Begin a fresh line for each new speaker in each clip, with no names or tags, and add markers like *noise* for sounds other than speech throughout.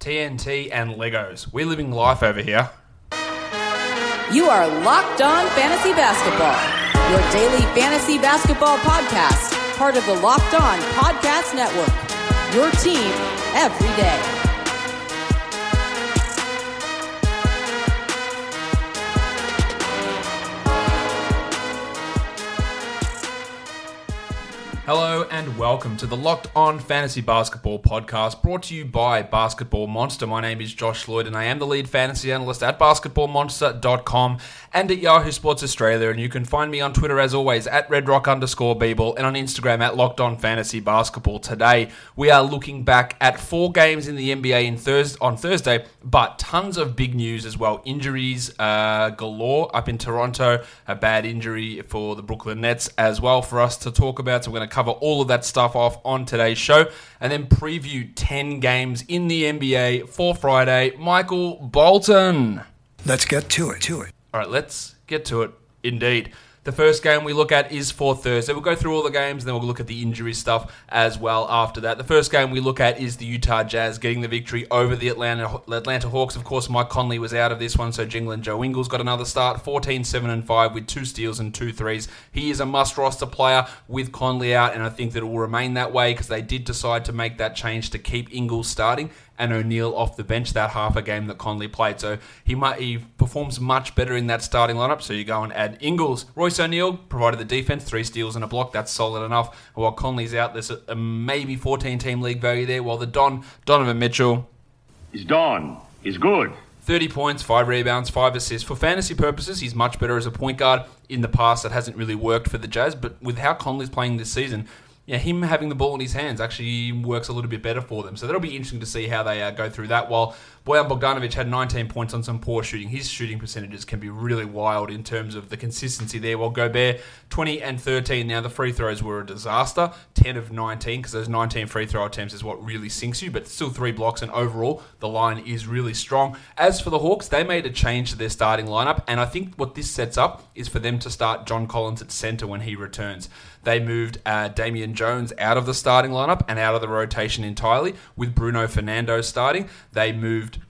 TNT and Legos. We're living life over here.
You are Locked On Fantasy Basketball, your daily fantasy basketball podcast, part of the Locked On Podcast Network. Your team every day.
Hello and welcome to the Locked On Fantasy Basketball podcast brought to you by Basketball Monster. My name is Josh Lloyd and I am the lead fantasy analyst at basketballmonster.com and at Yahoo Sports Australia. And you can find me on Twitter as always at redrock underscore Beeble and on Instagram at Locked On Fantasy Basketball. Today we are looking back at four games in the NBA in Thurs- on Thursday, but tons of big news as well. Injuries uh, galore up in Toronto, a bad injury for the Brooklyn Nets as well for us to talk about. So we're going to cover all of that stuff off on today's show and then preview 10 games in the NBA for Friday. Michael Bolton.
Let's get to it. To it.
All right, let's get to it indeed. The first game we look at is for Thursday. We'll go through all the games, and then we'll look at the injury stuff as well after that. The first game we look at is the Utah Jazz getting the victory over the Atlanta Atlanta Hawks. Of course, Mike Conley was out of this one, so Jingling Joe Ingles got another start, 14 7 and 5 with two steals and two threes. He is a must roster player with Conley out, and I think that it will remain that way because they did decide to make that change to keep Ingles starting and O'Neale off the bench that half a game that Conley played. So he might he performs much better in that starting lineup. So you go and add Ingles. Royce O'Neale provided the defense, three steals and a block. That's solid enough. And while Conley's out, there's a, a maybe 14 team league value there. While the Don Donovan Mitchell
is Don is good.
30 points, 5 rebounds, 5 assists. For fantasy purposes, he's much better as a point guard. In the past, that hasn't really worked for the Jazz, but with how Conley's playing this season, yeah, him having the ball in his hands actually works a little bit better for them. So that'll be interesting to see how they uh, go through that. While Bojan Bogdanovic had 19 points on some poor shooting, his shooting percentages can be really wild in terms of the consistency there. While Gobert, 20 and 13. Now, the free throws were a disaster 10 of 19, because those 19 free throw attempts is what really sinks you, but still three blocks, and overall, the line is really strong. As for the Hawks, they made a change to their starting lineup, and I think what this sets up is for them to start John Collins at center when he returns. They moved uh, Damian Jones out of the starting lineup and out of the rotation entirely, with Bruno Fernando starting. They moved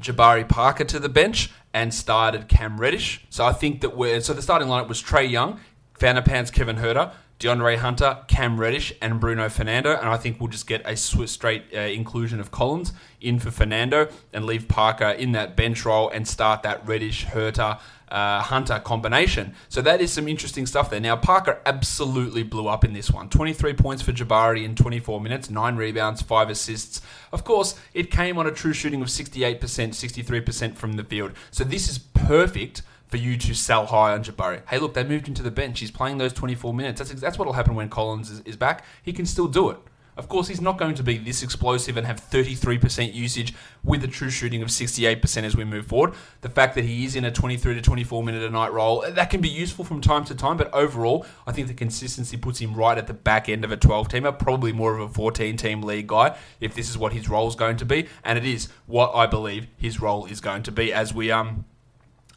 Jabari Parker to the bench and started Cam Reddish. So I think that we're so the starting lineup was Trae Young, Pants, Kevin Huerter, DeAndre Hunter, Cam Reddish, and Bruno Fernando. And I think we'll just get a straight uh, inclusion of Collins in for Fernando and leave Parker in that bench role and start that Reddish Huerter uh, Hunter combination. So that is some interesting stuff there. Now, Parker absolutely blew up in this one 23 points for Jabari in 24 minutes, 9 rebounds, 5 assists. Of course, it came on a true shooting of 68%, 63% from the field. So this is perfect for you to sell high on Jabari. Hey, look, they moved him to the bench. He's playing those 24 minutes. That's, that's what will happen when Collins is, is back. He can still do it. Of course, he's not going to be this explosive and have 33% usage with a true shooting of 68% as we move forward. The fact that he is in a 23 to 24 minute a night role, that can be useful from time to time, but overall, I think the consistency puts him right at the back end of a 12 teamer, probably more of a 14 team league guy if this is what his role is going to be, and it is what I believe his role is going to be as we um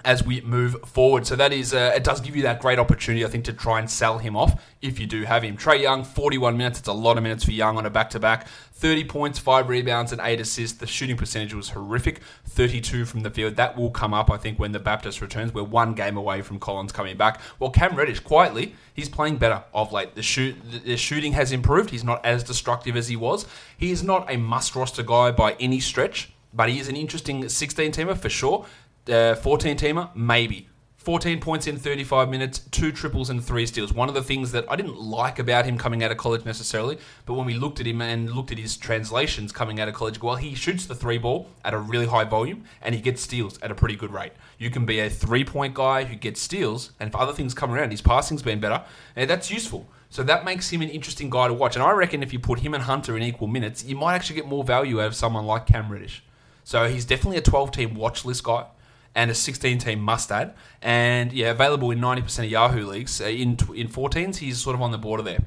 as we move forward. So that is, uh, it does give you that great opportunity, I think, to try and sell him off if you do have him. Trae Young, 41 minutes. It's a lot of minutes for Young on a back to back. 30 points, 5 rebounds, and 8 assists. The shooting percentage was horrific 32 from the field. That will come up, I think, when the Baptist returns. We're one game away from Collins coming back. Well, Cam Reddish, quietly, he's playing better of late. The, shoot, the shooting has improved. He's not as destructive as he was. He is not a must roster guy by any stretch but he is an interesting 16 teamer for sure. Uh, 14 teamer, maybe. 14 points in 35 minutes, two triples and three steals. One of the things that I didn't like about him coming out of college necessarily, but when we looked at him and looked at his translations coming out of college, well, he shoots the three ball at a really high volume and he gets steals at a pretty good rate. You can be a three point guy who gets steals, and if other things come around, his passing's been better, and that's useful. So that makes him an interesting guy to watch. And I reckon if you put him and Hunter in equal minutes, you might actually get more value out of someone like Cam Reddish. So he's definitely a 12 team watch list guy and a 16 team must add. And yeah, available in 90% of Yahoo leagues. Uh, in in 14s, he's sort of on the border there.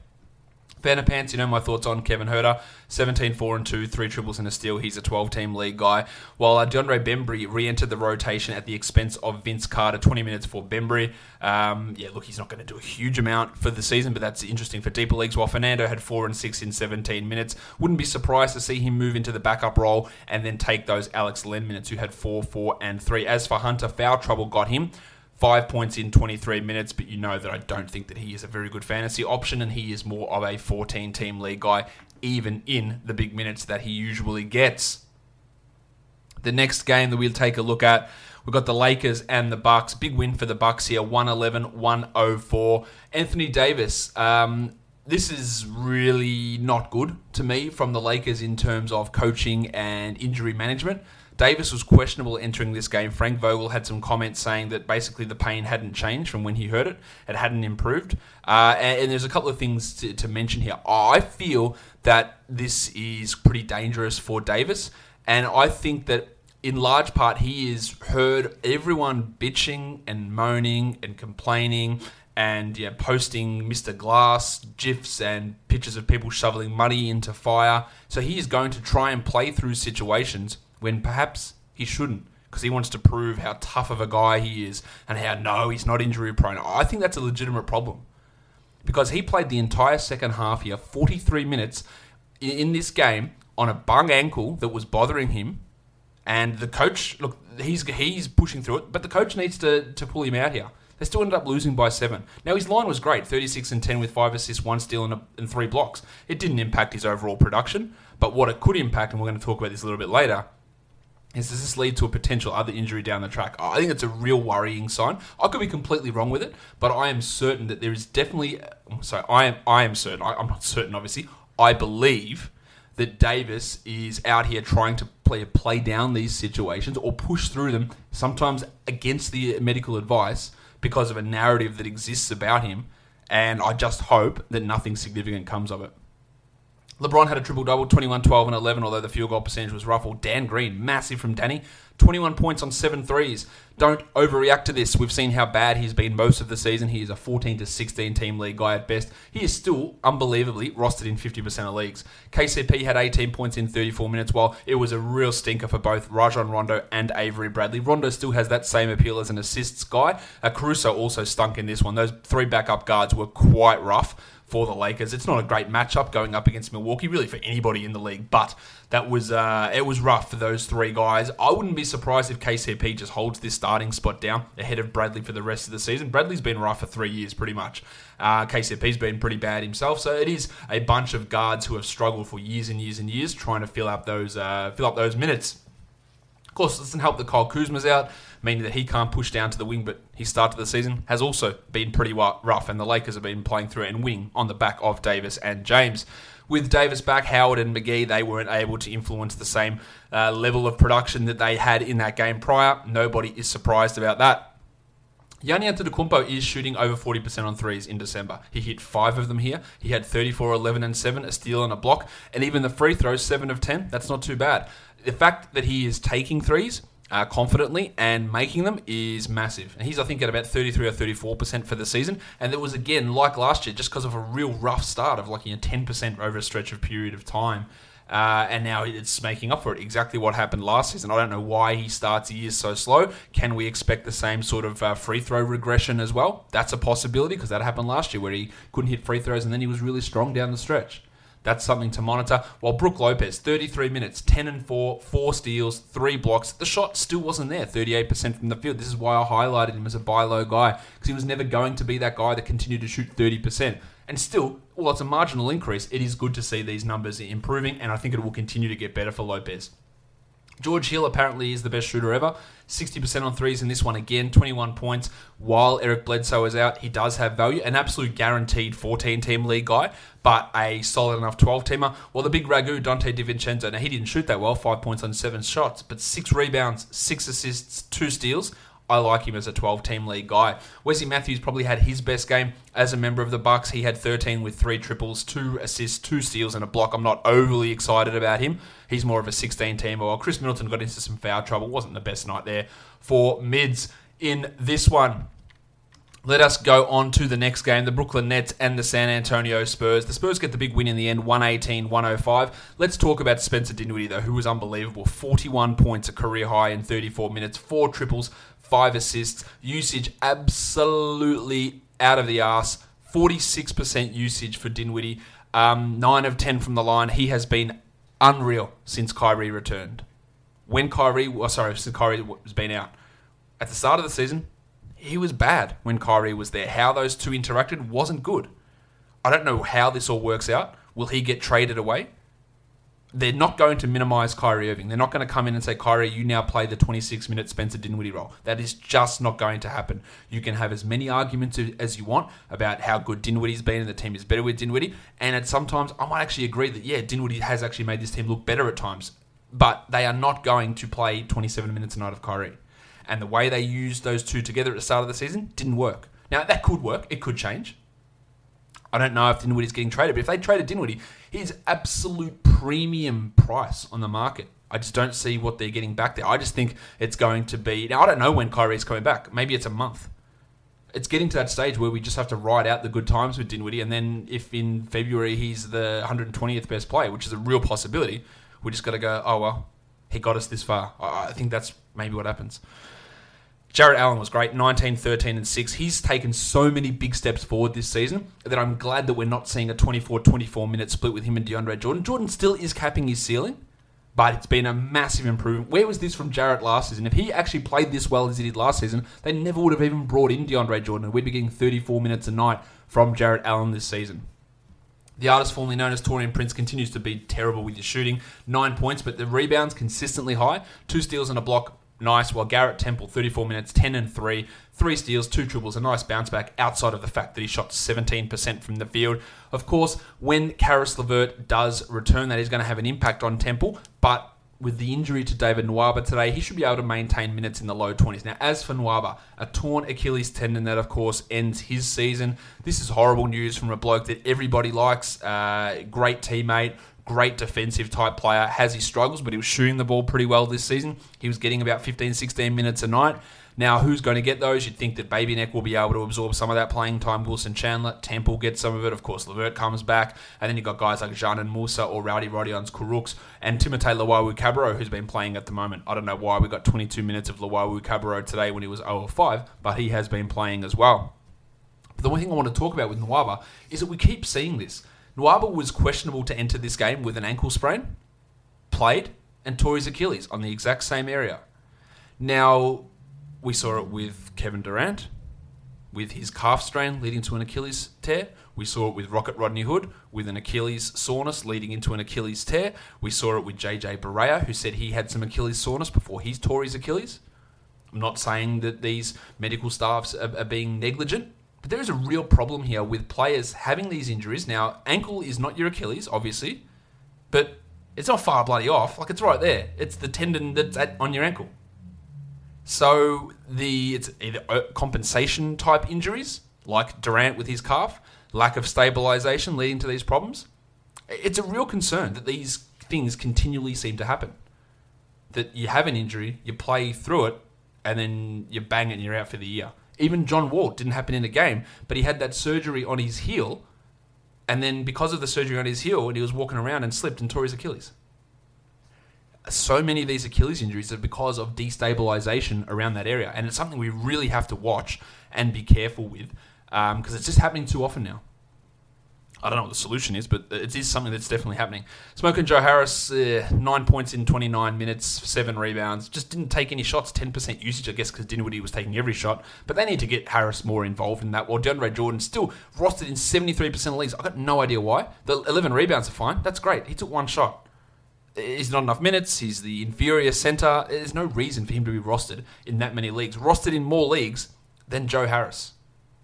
Vanna Pants, you know my thoughts on Kevin Huerter. 17 4 and 2, three triples and a steal. He's a 12 team league guy. While uh, DeAndre Bembry re entered the rotation at the expense of Vince Carter 20 minutes for Bembry. Um, yeah, look, he's not going to do a huge amount for the season, but that's interesting for deeper leagues. While Fernando had 4 and 6 in 17 minutes, wouldn't be surprised to see him move into the backup role and then take those Alex Len minutes, who had 4, 4, and 3. As for Hunter, foul trouble got him five points in 23 minutes, but you know that I don't think that he is a very good fantasy option, and he is more of a 14 team league guy, even in the big minutes that he usually gets. The next game that we'll take a look at, we've got the Lakers and the Bucks. Big win for the Bucks here, 111 104. Anthony Davis. Um, this is really not good to me from the Lakers in terms of coaching and injury management. Davis was questionable entering this game. Frank Vogel had some comments saying that basically the pain hadn't changed from when he heard it, it hadn't improved. Uh, and, and, there's a couple of things to, to mention here. I feel that this is pretty dangerous for Davis, and I think that in large part he has heard everyone bitching and moaning and complaining and yeah, posting Mr. Glass gifs and pictures of people shoveling money into fire. So he is going to try and play through situations when perhaps he shouldn't because he wants to prove how tough of a guy he is and how no, he's not injury prone. I think that's a legitimate problem because he played the entire second half here, 43 minutes in this game on a bung ankle that was bothering him. And the coach, look, he's he's pushing through it, but the coach needs to, to pull him out here. They still ended up losing by seven. Now his line was great, 36 and 10 with five assists, one steal, and, a, and three blocks. It didn't impact his overall production, but what it could impact, and we're going to talk about this a little bit later, is does this lead to a potential other injury down the track? I think it's a real worrying sign. I could be completely wrong with it, but I am certain that there is definitely. So I am. I am certain. I, am not certain, obviously. I believe that Davis is out here trying to play play down these situations or push through them, sometimes against the medical advice because of a narrative that exists about him. And I just hope that nothing significant comes of it. LeBron had a triple double, 21, 12, and 11, although the field goal percentage was ruffled. Dan Green, massive from Danny, 21 points on seven threes. Don't overreact to this. We've seen how bad he's been most of the season. He is a 14 to 16 team league guy at best. He is still unbelievably rostered in 50% of leagues. KCP had 18 points in 34 minutes, while it was a real stinker for both Rajon Rondo and Avery Bradley. Rondo still has that same appeal as an assists guy. Uh, Caruso also stunk in this one. Those three backup guards were quite rough for the Lakers. It's not a great matchup going up against Milwaukee, really for anybody in the league. But that was uh, it was rough for those three guys. I wouldn't be surprised if KCP just holds this starting spot down ahead of Bradley for the rest of the season. Bradley's been rough for three years, pretty much. Uh, KCP's been pretty bad himself, so it is a bunch of guards who have struggled for years and years and years trying to fill up those uh, fill up those minutes. Of course, it doesn't help that Kyle Kuzma's out meaning that he can't push down to the wing. But his start to the season has also been pretty rough, and the Lakers have been playing through and wing on the back of Davis and James. With Davis back, Howard and McGee, they weren't able to influence the same uh, level of production that they had in that game prior. Nobody is surprised about that. Yanni Antetokounmpo is shooting over 40% on threes in December. He hit five of them here. He had 34, 11, and 7, a steal and a block. And even the free throws, 7 of 10, that's not too bad. The fact that he is taking threes uh, confidently and making them is massive. And he's, I think, at about 33 or 34% for the season. And it was, again, like last year, just because of a real rough start of like you know, 10% over a stretch of period of time. Uh, and now it's making up for it. Exactly what happened last season. I don't know why he starts the year so slow. Can we expect the same sort of uh, free throw regression as well? That's a possibility because that happened last year where he couldn't hit free throws and then he was really strong down the stretch. That's something to monitor. While Brook Lopez, 33 minutes, 10 and 4, 4 steals, 3 blocks. The shot still wasn't there, 38% from the field. This is why I highlighted him as a buy low guy, because he was never going to be that guy that continued to shoot 30%. And still, while it's a marginal increase, it is good to see these numbers improving, and I think it will continue to get better for Lopez. George Hill apparently is the best shooter ever. 60% on threes in this one again, 21 points. While Eric Bledsoe is out, he does have value. An absolute guaranteed 14 team league guy, but a solid enough 12 teamer. Well, the big ragu, Donte DiVincenzo, now he didn't shoot that well, 5 points on 7 shots, but 6 rebounds, 6 assists, 2 steals. I like him as a 12 team league guy. Wesley Matthews probably had his best game as a member of the Bucks. He had 13 with three triples, two assists, two steals, and a block. I'm not overly excited about him. He's more of a 16 teamer. While Khris Middleton got into some foul trouble, wasn't the best night there for mids in this one. Let us go on to the next game the Brooklyn Nets and the San Antonio Spurs. The Spurs get the big win in the end, 118 105. Let's talk about Spencer Dinwiddie, though, who was unbelievable. 41 points, a career high in 34 minutes, four triples, five assists, usage absolutely out of the arse. 46% usage for Dinwiddie, um, 9 of 10 from the line. He has been unreal since Kyrie returned. When Kyrie, well, sorry, since Kyrie has been out. At the start of the season, he was bad when Kyrie was there. How those two interacted wasn't good. I don't know how this all works out. Will he get traded away? They're not going to minimize Kyrie Irving. They're not going to come in and say, Kyrie, you now play the 26 minute Spencer Dinwiddie role. That is just not going to happen. You can have as many arguments as you want about how good Dinwiddie's been and the team is better with Dinwiddie. And at sometimes, I might actually agree that, yeah, Dinwiddie has actually made this team look better at times. But they are not going to play 27 minutes a night of Kyrie and the way they used those two together at the start of the season didn't work. Now that could work. It could change. I don't know if Dinwiddie's getting traded, but if they traded Dinwiddie, he's absolute premium price on the market. I just don't see what they're getting back there. I just think it's going to be. Now I don't know when Kyrie's coming back. Maybe it's a month. It's getting to that stage where we just have to ride out the good times with Dinwiddie, and then if in February he's the 120th best player, which is a real possibility, we just got to go. Oh well, he got us this far. I think that's maybe what happens. Jarrett Allen was great, 19, 13, and 6. He's taken so many big steps forward this season that I'm glad that we're not seeing a 24 24 minute split with him and DeAndre Jordan. Jordan still is capping his ceiling, but it's been a massive improvement. Where was this from Jarrett last season? If he actually played this well as he did last season, they never would have even brought in DeAndre Jordan. And we'd be getting 34 minutes a night from Jarrett Allen this season. The artist formerly known as Taurean Prince continues to be terrible with his shooting. Nine points, but the rebounds consistently high. Two steals and a block, nice. While Garrett Temple, 34 minutes, 10 and 3, three steals, two triples, a nice bounce back outside of the fact that he shot 17% from the field. Of course, when Caris LeVert does return, that is going to have an impact on Temple, but with the injury to David Nwaba today, he should be able to maintain minutes in the low 20s. Now, as for Nwaba, a torn Achilles tendon that, of course, ends his season. This is horrible news from a bloke that everybody likes, uh, great teammate, great defensive type player. Has his struggles, but he was shooting the ball pretty well this season. He was getting about 15, 16 minutes a night. Now, who's going to get those? You'd think that Baby Neck will be able to absorb some of that playing time. Wilson Chandler, Temple gets some of it. Of course, LeVert comes back. And then you've got guys like Dzanan Musa or Rowdy Rodions Kurucs and Timotei Luwawu-Cabarrot, who's been playing at the moment. I don't know why we got 22 minutes of Luwawu-Cabarrot today when he was 0 5, but he has been playing as well. But the one thing I want to talk about with Nwaba is that we keep seeing this. Nwaba was questionable to enter this game with an ankle sprain, played, and tore his Achilles on the exact same area. Now, we saw it with Kevin Durant, with his calf strain leading to an Achilles tear. We saw it with Rocket Rodney Hood with an Achilles soreness leading into an Achilles tear. We saw it with JJ Barea, who said he had some Achilles soreness before he tore his Achilles. I'm not saying that these medical staffs are, are being negligent, but there is a real problem here with players having these injuries. Now, ankle is not your Achilles, obviously, but it's not far bloody off. Like it's right there. It's the tendon that's at, on your ankle. So the it's either uh, compensation type injuries, like Durant with his calf, lack of stabilization leading to these problems. It's a real concern that these things continually seem to happen. That you have an injury, you play through it, and then you bang it and you're out for the year. Even John Wall didn't happen in a game, but he had that surgery on his heel, and then because of the surgery on his heel, and he was walking around and slipped and tore his Achilles. So many of these Achilles injuries are because of destabilization around that area, and it's something we really have to watch and be careful with because um, it's just happening too often now. I don't know what the solution is, but it is something that's definitely happening. Smoking Joe Harris, uh, nine points in 29 minutes, seven rebounds. Just didn't take any shots, 10% usage, I guess, because Dinwiddie was taking every shot. But they need to get Harris more involved in that. While DeAndre Jordan still rostered in 73% of leagues. I've got no idea why. The 11 rebounds are fine. That's great. He took one shot. He's not enough minutes. He's the inferior center. There's no reason for him to be rostered in that many leagues. Rostered in more leagues than Joe Harris,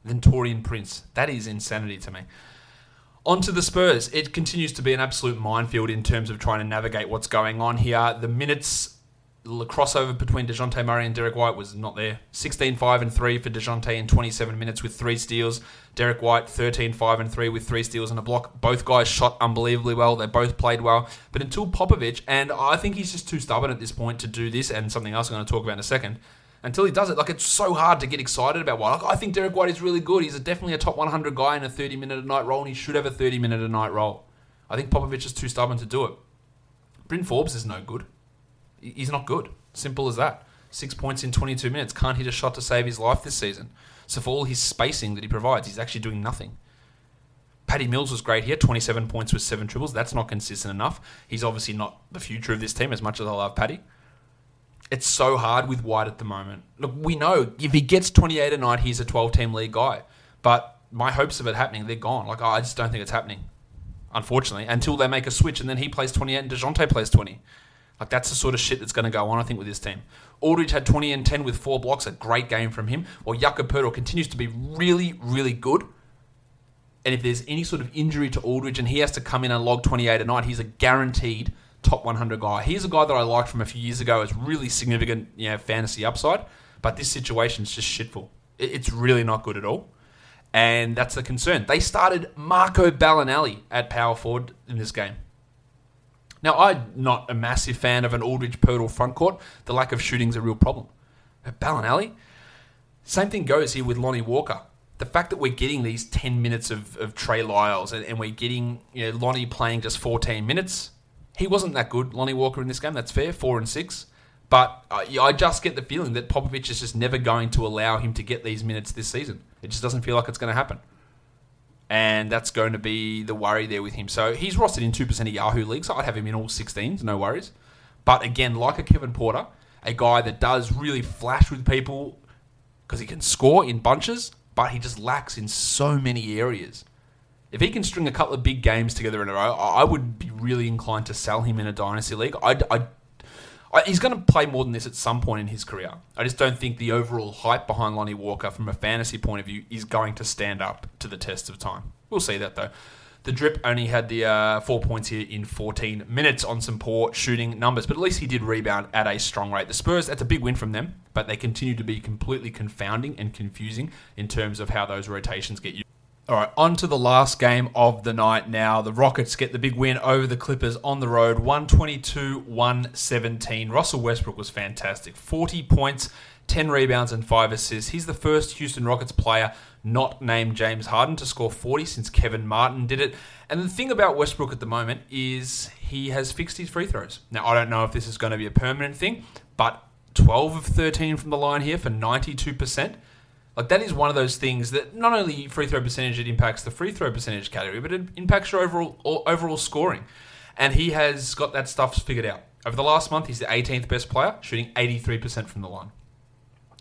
than Taurean Prince. That is insanity to me. On to the Spurs. It continues to be an absolute minefield in terms of trying to navigate what's going on here. The minutes, the crossover between DeJounte Murray and Derrick White was not there. 16 5 and 3 for DeJounte in 27 minutes with three steals. Derrick White 13 5 and 3 with three steals and a block. Both guys shot unbelievably well. They both played well. But until Popovich, and I think he's just too stubborn at this point to do this, and something else I'm going to talk about in a second. Until he does it. Like it's so hard to get excited about White. Like, I think Derrick White is really good. He's a, definitely a top 100 guy in a 30 minute a night role, and he should have a 30 minute a night role. I think Popovich is too stubborn to do it. Bryn Forbes is no good. He's not good. Simple as that. Six points in 22 minutes. Can't hit a shot to save his life this season. So for all his spacing that he provides, he's actually doing nothing. Patty Mills was great here, 27 points with seven triples. That's not consistent enough. He's obviously not the future of this team as much as I love Patty. It's so hard with White at the moment. Look, we know if he gets 28 a night, he's a 12 team league guy. But my hopes of it happening, they're gone. Like, I just don't think it's happening, unfortunately, until they make a switch and then he plays 28 and DeJounte plays 20. Like, that's the sort of shit that's going to go on, I think, with this team. Aldridge had 20 and 10 with four blocks, a great game from him, while Jakob Poeltl continues to be really, really good and if there's any sort of injury to Aldridge and he has to come in and log 28 a night, he's a guaranteed top 100 guy. He's a guy that I liked from a few years ago as really significant, you know, fantasy upside. But this situation is just shitful. It's really not good at all. And that's the concern. They started Marco Belinelli at power forward in this game. Now, I'm not a massive fan of an Aldridge Poeltl front court. The lack of shooting is a real problem. But same thing goes here with Lonnie Walker the fact that we're getting these 10 minutes of, of Trey Lyles and, and we're getting you know, Lonnie playing just 14 minutes, he wasn't that good, Lonnie Walker, in this game. That's fair, four and six. But uh, I just get the feeling that Popovich is just never going to allow him to get these minutes this season. It just doesn't feel like it's going to happen. And that's going to be the worry there with him. So he's rostered in 2% of Yahoo leagues. I'd have him in all 16s, no worries. But again, like a Kevin Porter, a guy that does really flash with people because he can score in bunches, but he just lacks in so many areas. If he can string a couple of big games together in a row, I would be really inclined to sell him in a dynasty league. I, I, I, he's going to play more than this at some point in his career. I just don't think the overall hype behind Lonnie Walker from a fantasy point of view is going to stand up to the test of time. We'll see that though. The drip only had the uh, four points here in 14 minutes on some poor shooting numbers, but at least he did rebound at a strong rate. The Spurs, that's a big win from them, but they continue to be completely confounding and confusing in terms of how those rotations get used. All right, on to the last game of the night now. The Rockets get the big win over the Clippers on the road, 122 117. Russell Westbrook was fantastic. 40 points, 10 rebounds, and 5 assists. He's the first Houston Rockets player not named James Harden to score 40 since Kevin Martin did it. And the thing about Westbrook at the moment is he has fixed his free throws. Now, I don't know if this is going to be a permanent thing, but 12 of 13 from the line here for 92%. Like that is one of those things that not only free throw percentage it impacts the free throw percentage category, but it impacts your overall overall scoring. And he has got that stuff figured out. Over the last month, he's the 18th best player, shooting 83% from the line.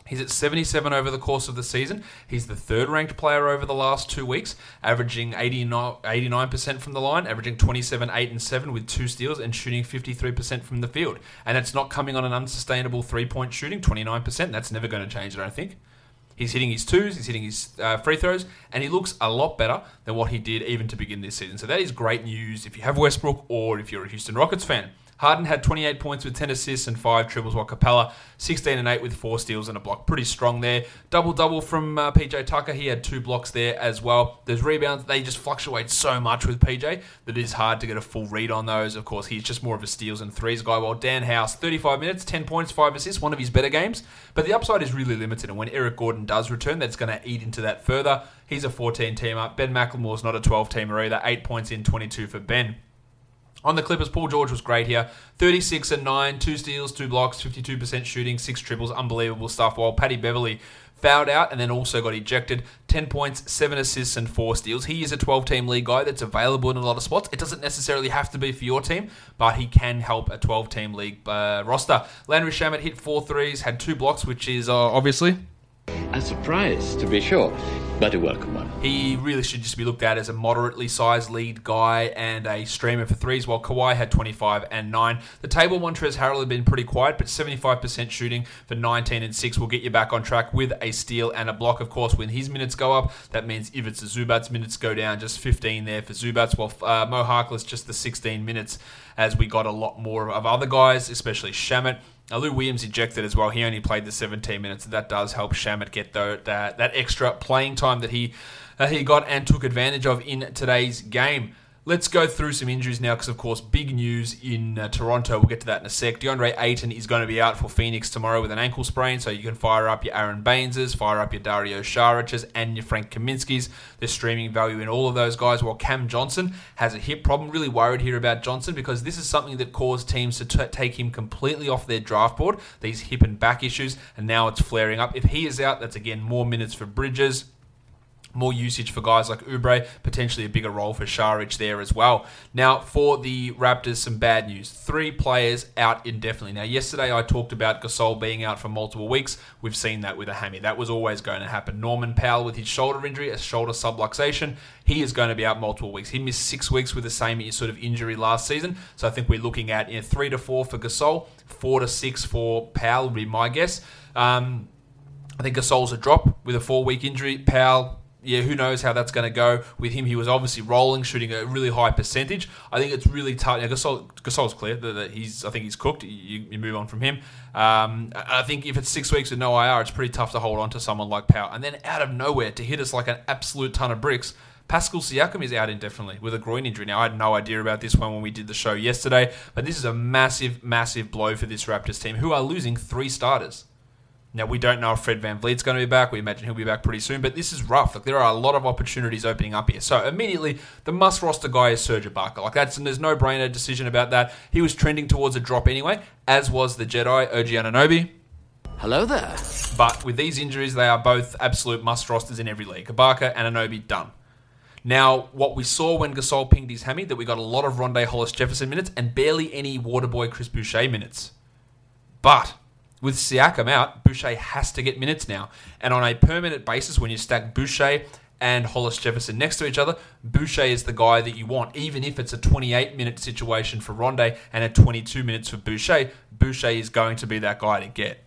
He's at 77 over the course of the season. He's the third ranked player over the last two weeks, averaging 89% from the line, averaging 27, 8, and 7 with two steals, and shooting 53% from the field. And it's not coming on an unsustainable three point shooting, 29%. That's never going to change, I don't think. He's hitting his twos, he's hitting his uh, free throws, and he looks a lot better than what he did even to begin this season. So that is great news if you have Westbrook or if you're a Houston Rockets fan. Harden had 28 points with 10 assists and 5 triples, while Capella 16 and 8 with 4 steals and a block. Pretty strong there. Double double from uh, PJ Tucker. He had 2 blocks there as well. There's rebounds. They just fluctuate so much with PJ that it is hard to get a full read on those. Of course, he's just more of a steals and threes guy, while Dan House, 35 minutes, 10 points, 5 assists, one of his better games. But the upside is really limited, and when Eric Gordon does return, that's going to eat into that further. He's a 14 teamer. Ben McLemore's not a 12 teamer either. 8 points in 22 for Ben. On the Clippers, Paul George was great here. 36 and 9, two steals, two blocks, 52% shooting, six triples, unbelievable stuff. While Patty Beverley fouled out and then also got ejected. 10 points, 7 assists, and 4 steals. He is a 12 team league guy that's available in a lot of spots. It doesn't necessarily have to be for your team, but he can help a 12 team league uh, roster. Landry Shamet hit four threes, had two blocks, which is uh, obviously
a surprise, to be sure, but a welcome one.
He really should just be looked at as a moderately sized lead guy and a streamer for threes, while Kawhi had 25 and 9. The table Montrezl Harrell had been pretty quiet, but 75% shooting for 19 and 6 will get you back on track with a steal and a block. Of course, when his minutes go up, that means if it's a Zubac's minutes go down, just 15 there for Zubac, while uh, Mo Harkless just the 16 minutes, as we got a lot more of other guys, especially Shamet. Now, Lou Williams ejected as well. He only played the 17 minutes. and That does help Shamet get the, that, that extra playing time that he, uh, he got and took advantage of in today's game. Let's go through some injuries now because, of course, big news in uh, Toronto. We'll get to that in a sec. DeAndre Ayton is going to be out for Phoenix tomorrow with an ankle sprain, so you can fire up your Aron Bayneses, fire up your Dario Saric's, and your Frank Kaminsky's. There's streaming value in all of those guys, while Cam Johnson has a hip problem. Really worried here about Johnson because this is something that caused teams to t- take him completely off their draft board, these hip and back issues, and now it's flaring up. If he is out, that's again more minutes for Bridges more usage for guys like Oubre, potentially a bigger role for Saric there as well. Now, for the Raptors, some bad news. Three players out indefinitely. Now, yesterday I talked about Gasol being out for multiple weeks. We've seen that with a hammy. That was always going to happen. Norman Powell with his shoulder injury, a shoulder subluxation, he is going to be out multiple weeks. He missed six weeks with the same sort of injury last season. So I think we're looking at you know, three to four for Gasol, four to six for Powell would be my guess. Um, I think Gasol's a drop with a four week injury. Powell, yeah, who knows how that's going to go with him? He was obviously rolling, shooting a really high percentage. I think it's really tough. Now, Gasol, Gasol's clear that, that he's. I think he's cooked. You, you move on from him. Um, I think if it's six weeks with no IR, it's pretty tough to hold on to someone like Powell. And then out of nowhere to hit us like an absolute ton of bricks. Pascal Siakam is out indefinitely with a groin injury. Now, I had no idea about this one when we did the show yesterday, but this is a massive, massive blow for this Raptors team, who are losing three starters. Now we don't know if Fred Van VanVleet's going to be back. We imagine he'll be back pretty soon, but this is rough. Like there are a lot of opportunities opening up here. So immediately the must roster guy is Serge Ibaka. Like that's and there's no brainer decision about that. He was trending towards a drop anyway, as was the Jedi OG Anunoby.
Hello there.
But with these injuries, they are both absolute must rosters in every league. Ibaka and Anunoby done. Now, what we saw when Gasol pinged his hammy, that we got a lot of Rondae Hollis Jefferson minutes and barely any Waterboy Chris Boucher minutes. But with Siakam out, Boucher has to get minutes now. And on a permanent basis, when you stack Boucher and Hollis Jefferson next to each other, Boucher is the guy that you want. Even if it's a 28 minute situation for Rondae and a 22 minutes for Boucher, Boucher is going to be that guy to get.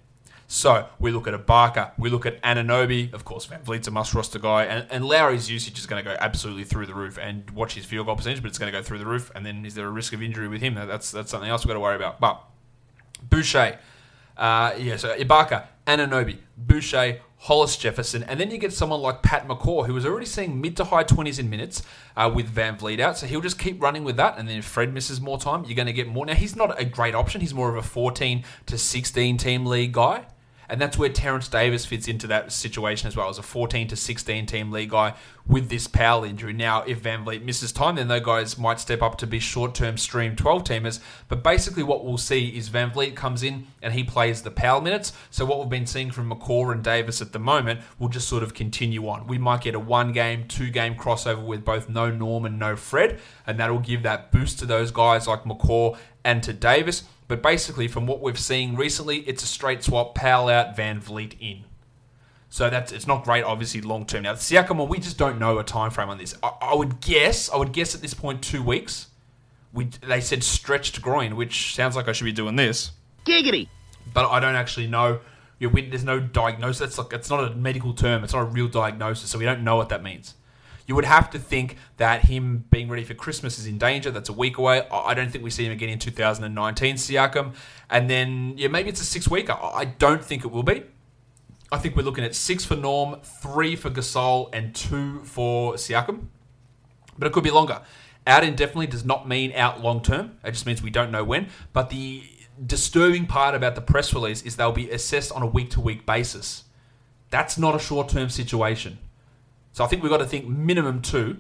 So we look at Ibaka, we look at Anunoby, of course, VanVleet's a must roster guy, and, and Lowry's usage is going to go absolutely through the roof. And watch his field goal percentage, but it's going to go through the roof. And then is there a risk of injury with him? That's that's something else we've got to worry about. But Boucher, uh, yeah, so Ibaka, Anunoby, Boucher, Hollis Jefferson, and then you get someone like Pat McCaw, who was already seeing mid to high 20s in minutes uh, with VanVleet out. So he'll just keep running with that. And then if Fred misses more time, you're going to get more. Now, he's not a great option. He's more of a 14 to 16 team league guy. And that's where Terrence Davis fits into that situation as well as a 14 to 16 team league guy with this Powell injury. Now, if VanVleet misses time, then those guys might step up to be short term stream 12 teamers. But basically, what we'll see is VanVleet comes in and he plays the Powell minutes. So, what we've been seeing from McCaw and Davis at the moment will just sort of continue on. We might get a one game, two game crossover with both no Norm and no Fred, and that'll give that boost to those guys like McCaw and to Davis. But basically, from what we've seen recently, it's a straight swap, Powell out, VanVleet in. So that's it's not great, obviously, long term. Now, Siakam, we just don't know a time frame on this. I, I, would guess, I would guess at this point, two weeks. We they said stretched groin, which sounds like I should be doing this.
Giggity.
But I don't actually know. You know, there's no diagnosis. It's like it's not a medical term. It's not a real diagnosis, so we don't know what that means. You would have to think that him being ready for Christmas is in danger. That's a week away. I don't think we see him again in 2019, Siakam. And then, yeah, maybe it's a six weeker. I don't think it will be. I think we're looking at six for Norm, three for Gasol, and two for Siakam. But it could be longer. Out indefinitely does not mean out long term. It just means we don't know when. But the disturbing part about the press release is they'll be assessed on a week to week basis. That's not a short term situation. So I think we've got to think minimum two,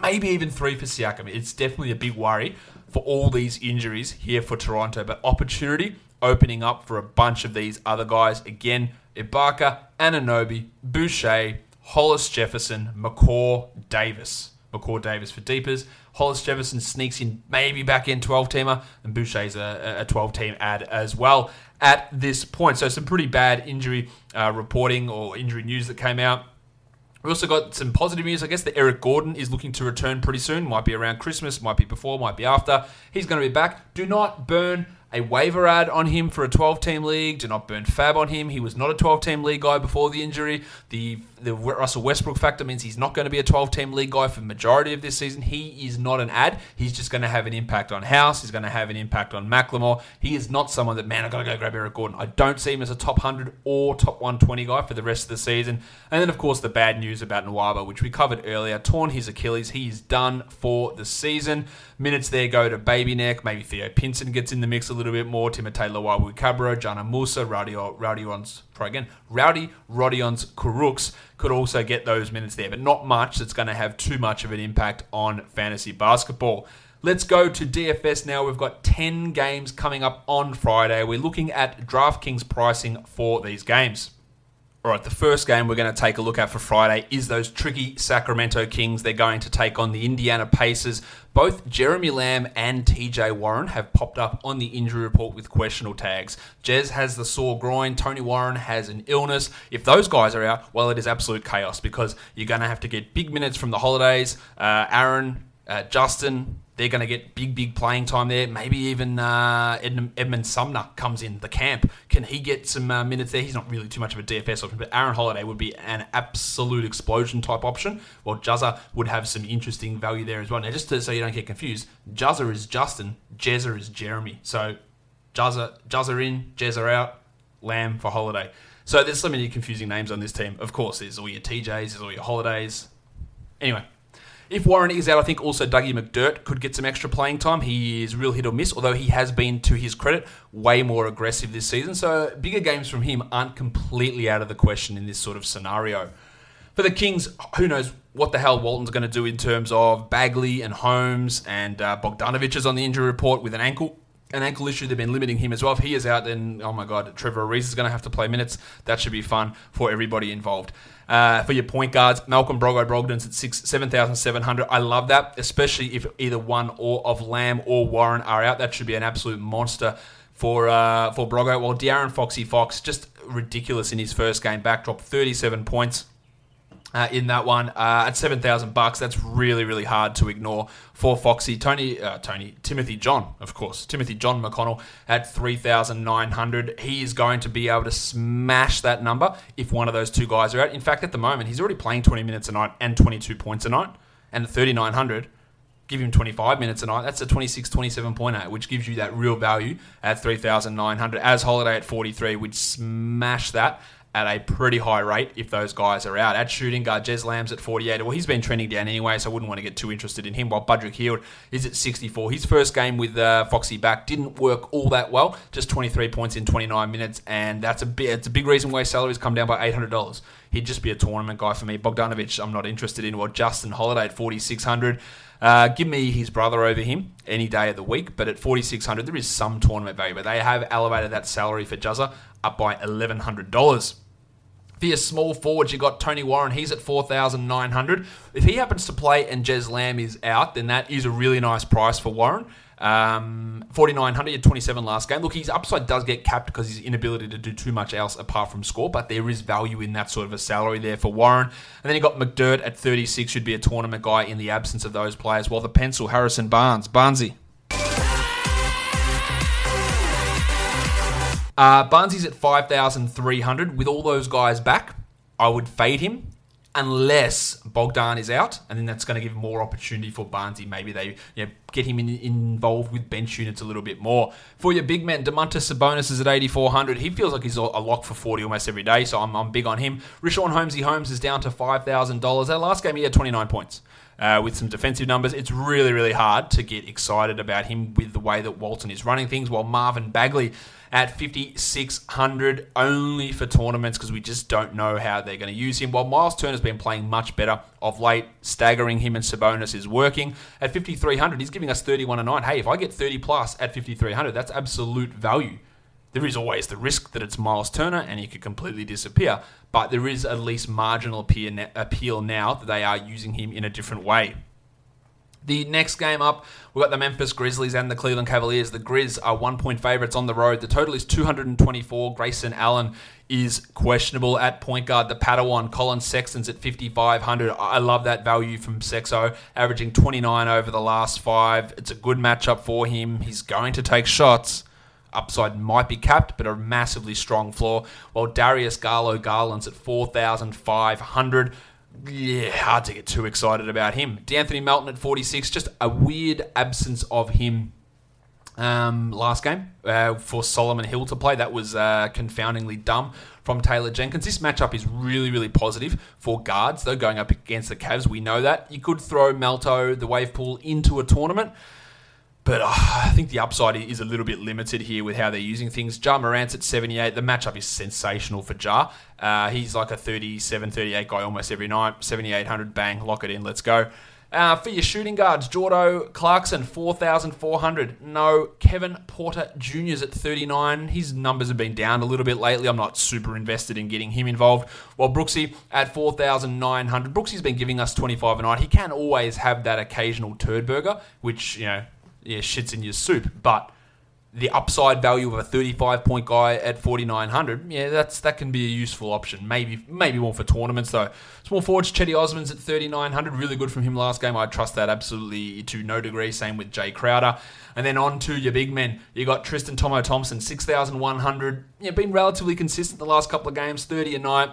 maybe even three for Siakam. It's definitely a big worry for all these injuries here for Toronto, but opportunity opening up for a bunch of these other guys. Again, Ibaka, Anunoby, Boucher, Hollis Jefferson, McCaw, Davis. McCaw Davis for deepers. Hollis Jefferson sneaks in maybe back in 12 teamer, and Boucher's a, a 12 team ad as well at this point. So, some pretty bad injury uh, reporting or injury news that came out. We also got some positive news. I guess that Eric Gordon is looking to return pretty soon. Might be around Christmas, might be before, might be after. He's going to be back. Do not burn a waiver ad on him for a 12 team league. Do not burn fab on him. He was not a 12 team league guy before the injury. The the Russell Westbrook factor means he's not going to be a 12 team league guy for the majority of this season. He is not an ad. He's just going to have an impact on House. He's going to have an impact on McLemore. He is not someone that, man, I've got to go grab Eric Gordon. I don't see him as a top 100 or top 120 guy for the rest of the season. And then, of course, the bad news about Nwaba, which we covered earlier. Torn his Achilles. He is done for the season. Minutes there go to Baby Neck. Maybe Theo Pinson gets in the mix a little bit more. Timotei Luwawu Cabarrot, Dzanan Musa, Rowdy, Rowdy try again, Rowdy Rodions Kurucs could also get those minutes there, but not much that's going to have too much of an impact on fantasy basketball. Let's go to DFS now. We've got 10 games coming up on Friday. We're looking at DraftKings pricing for these games. All right, the first game we're going to take a look at for Friday is those tricky Sacramento Kings. They're going to take on the Indiana Pacers. Both Jeremy Lamb and TJ Warren have popped up on the injury report with questionable tags. Jez has the sore groin, Tony Warren has an illness. If those guys are out, well, it is absolute chaos because you're going to have to get big minutes from the holidays. Uh, Aaron, uh, Justin, they're going to get big, big playing time there. Maybe even uh, Edmund, Edmund, Sumner comes in the camp. Can he get some uh, minutes there? He's not really too much of a DFS option, but Aaron Holiday would be an absolute explosion type option. While Juzza would have some interesting value there as well. Now, just to, so you don't get confused, Juzza is Justin, Jezza is Jeremy. So Juzza, Juzza in, Jezza out, Lamb for Holiday. So there's so many confusing names on this team. Of course, there's all your TJs, there's all your Holidays. Anyway, if Warren is out, I think also Dougie McDermott could get some extra playing time. He is real hit or miss, although he has been, to his credit, way more aggressive this season. So bigger games from him aren't completely out of the question in this sort of scenario. For the Kings, who knows what the hell Walton's going to do in terms of Bagley and Holmes and uh, Bogdanovic is on the injury report with an ankle an ankle issue. They've been limiting him as well. If he is out, then oh my god, Trevor Ariza is going to have to play minutes. That should be fun for everybody involved. Uh, for your point guards, Malcolm Brogo Brogdon's at six seven thousand seven hundred. I love that, especially if either one or of Lamb or Warren are out. That should be an absolute monster for uh, for Brogo. While De'Aaron Foxy Fox just ridiculous in his first game back, dropped thirty seven points uh, in that one uh, at seven thousand bucks. That's really really hard to ignore for Foxy. Tony uh, Tony Timothy John, of course, Timothy John McConnell at three thousand nine hundred. He is going to be able to smash that number if one of those two guys are out. In fact, at the moment, he's already playing twenty minutes a night and twenty two points a night, and thirty nine hundred. Give him 25 minutes a night. That's a 26, 27.8, which gives you that real value at 3,900. As Holiday at 43, we'd smash that at a pretty high rate if those guys are out. At shooting guard, Jez Lamb's at 48. Well, he's been trending down anyway, so I wouldn't want to get too interested in him. While Budrick Hield is at 64. His first game with uh, Foxy back didn't work all that well. Just 23 points in 29 minutes, and that's a bit. It's a big reason why his salary's come down by $800. He'd just be a tournament guy for me. Bogdanovic, I'm not interested in. Well, Justin Holiday at 4600. Uh, give me his brother over him any day of the week, but at 4600 there is some tournament value. But they have elevated that salary for Juzza up by $1,100. For your small forwards, you got Tony Warren. He's at four thousand nine hundred. If he happens to play and Jez Lamb is out, then that is a really nice price for Warren. Um, 4,900, had 27 last game. Look, his upside does get capped because his inability to do too much else apart from score, but there is value in that sort of a salary there for Warren. And then you got McDermott at 36, should be a tournament guy in the absence of those players. While the pencil, Harrison Barnes. Barnesy. Uh, Barnsley's at 5,300. With all those guys back, I would fade him unless Bogdan is out, and then that's going to give more opportunity for Barnsley. Maybe they you know, get him in, involved with bench units a little bit more. For your big man, Domantas Sabonis is at 8,400. He feels like he's a lock for 40 almost every day, so I'm, I'm big on him. Richaun Holmesy Holmes is down to $5,000. That last game, he had 29 points. Uh, with some defensive numbers, it's really, really hard to get excited about him with the way that Walton is running things. While Marvin Bagley at 5,600 only for tournaments because we just don't know how they're going to use him. While Miles Turner's been playing much better of late, staggering him and Sabonis is working. At 5,300, he's giving us 31 a night. Hey, if I get 30 plus at 5,300, that's absolute value. There is always the risk that it's Miles Turner and he could completely disappear, but there is at least marginal appeal now that they are using him in a different way. The next game up, we've got the Memphis Grizzlies and the Cleveland Cavaliers. The Grizz are one point favourites on the road. The total is 224. Grayson Allen is questionable at point guard. The Padawan, Collin Sexton's at 5,500. I love that value from Sexo, averaging 29 over the last five. It's a good matchup for him. He's going to take shots. upside might be capped, but a massively strong floor. While Darius Garlo Garland's at 4,500. Yeah, hard to get too excited about him. D'Anthony Melton at 46, just a weird absence of him um, last game uh, for Solomon Hill to play. That was uh, confoundingly dumb from Taylor Jenkins. This matchup is really, really positive for guards, though, going up against the Cavs. We know that. You could throw Melto, the wave pool, into a tournament. But uh, I think the upside is a little bit limited here with how they're using things. Ja Morant's at 78. The matchup is sensational for Jar. Uh, he's like a 37, 38 guy almost every night. 7,800, bang, lock it in, let's go. Uh, for your shooting guards, Jordo Clarkson, 4,400. No, Kevin Porter Jr.'s at 39. His numbers have been down a little bit lately. I'm not super invested in getting him involved. While Brooksy at 4,900. Brooksy's been giving us 25 a night. He can always have that occasional turd burger, which, you know, yeah, shits in your soup. But the upside value of a 35 point guy at 4900, yeah, that's that can be a useful option. Maybe maybe more for tournaments though. Small forwards, Chetty Osmonds at 3900, really good from him last game. I trust that absolutely to no degree. Same with Jae Crowder. And then on to your big men. You got Tristan Tomo Thompson, 6100. Yeah, been relatively consistent the last couple of games, 30 a night.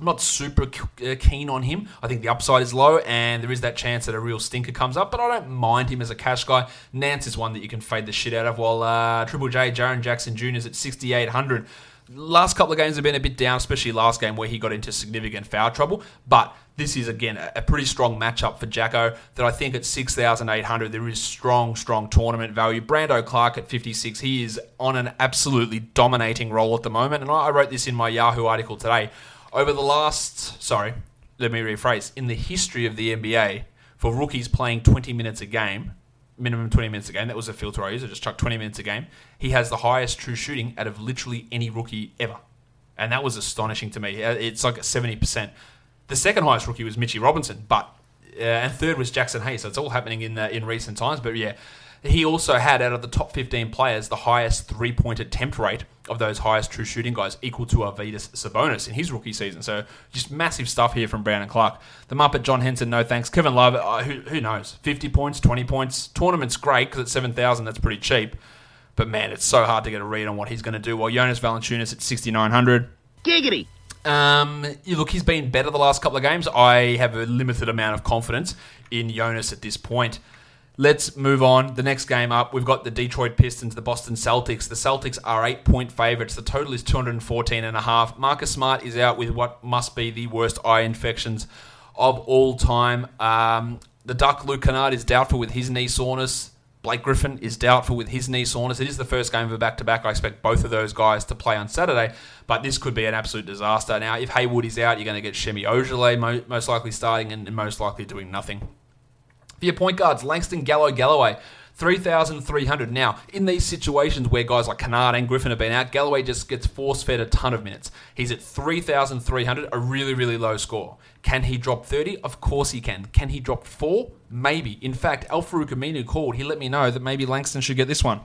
I'm not super uh, keen on him. I think the upside is low, and there is that chance that a real stinker comes up. But I don't mind him as a cash guy. Nance is one that you can fade the shit out of. While uh, Triple J, Jaren Jackson Jr. is at 6,800. Last couple of games have been a bit down, especially last game where he got into significant foul trouble. But this is again a pretty strong matchup for Jacko. That I think at 6,800 there is strong, strong tournament value. Brando Clarke at 56, he is on an absolutely dominating roll at the moment. And I wrote this in my Yahoo article today over the last, sorry, let me rephrase, in the history of the NBA, for rookies playing 20 minutes a game, minimum 20 minutes a game, that was a filter I used, I just chucked 20 minutes a game, he has the highest true shooting out of literally any rookie ever. And that was astonishing to me. Uh, it's like 70%. The second highest rookie was Mitchie Robinson, but uh, and third was Jaxson Hayes. So it's all happening in uh, in recent times. But yeah, he also had out of the top 15 players the highest three point attempt rate of those highest true shooting guys, equal to Arvydas Sabonis in his rookie season. So just massive stuff here from Brandon Clarke. The Muppet John Henson, no thanks. Kevin Love, uh, who, who knows? 50 points, 20 points. Tournament's great because at 7,000, that's pretty cheap. But man, it's so hard to get a read on what he's going to do. While Jonas Valanciunas at 6,900.
Giggity.
Um, look, he's been better the last couple of games. I have a limited amount of confidence in Jonas at this point. Let's move on. The next game up, we've got the Detroit Pistons, the Boston Celtics. The Celtics are eight point favourites. The total is 214 and a half. Marcus Smart is out with what must be the worst eye infections of all time. Um, the Duck Luke Kennard is doubtful with his knee soreness. Blake Griffin is doubtful with his knee soreness. It is the first game of a back to back. I expect both of those guys to play on Saturday, but this could be an absolute disaster. Now, if Hayward is out, you're going to get Semi Ojeleye most likely starting and most likely doing nothing. For your point guards, Langston Gallo Galloway. 3,300. Now, in these situations where guys like Kennard and Griffin have been out, Galloway just gets force fed a ton of minutes. He's at 3,300, a really, really low score. Can he drop 30? Of course he can. Can he drop 4? Maybe. In fact, Al Aminu called. He let me know that maybe Langston should get this one.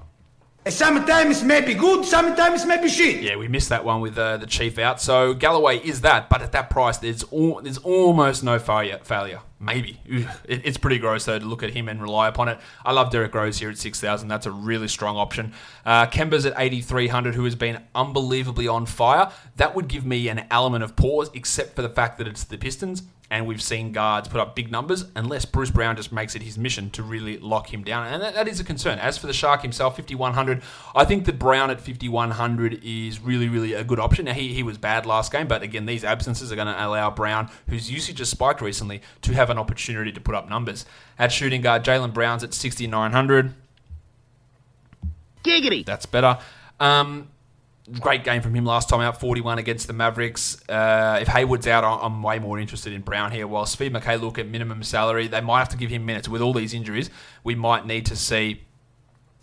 Sometimes maybe good, sometimes maybe shit.
Yeah, we missed that one with uh, the chief out. So Galloway is that, but at that price, there's al- there's almost no failure. Failure, maybe. It, it's pretty gross though to look at him and rely upon it. I love Derrick Rose here at six thousand. That's a really strong option. Uh, Kemba's at eighty three hundred, who has been unbelievably on fire. That would give me an element of pause, except for the fact that it's the Pistons and we've seen guards put up big numbers unless Bruce Brown just makes it his mission to really lock him down. And that, that is a concern. As for the Shark himself, 5,100, I think that Brown at 5,100 is really, really a good option. Now, he, he was bad last game, but again, these absences are going to allow Brown, whose usage has spiked recently, to have an opportunity to put up numbers. At shooting guard, Jaylen Brown's at 6,900.
Giggity.
That's better. Um, great game from him last time out, 41 against the Mavericks. Uh, if Hayward's out, I'm way more interested in Brown here. While Svi look at minimum salary, they might have to give him minutes. With all these injuries, we might need to see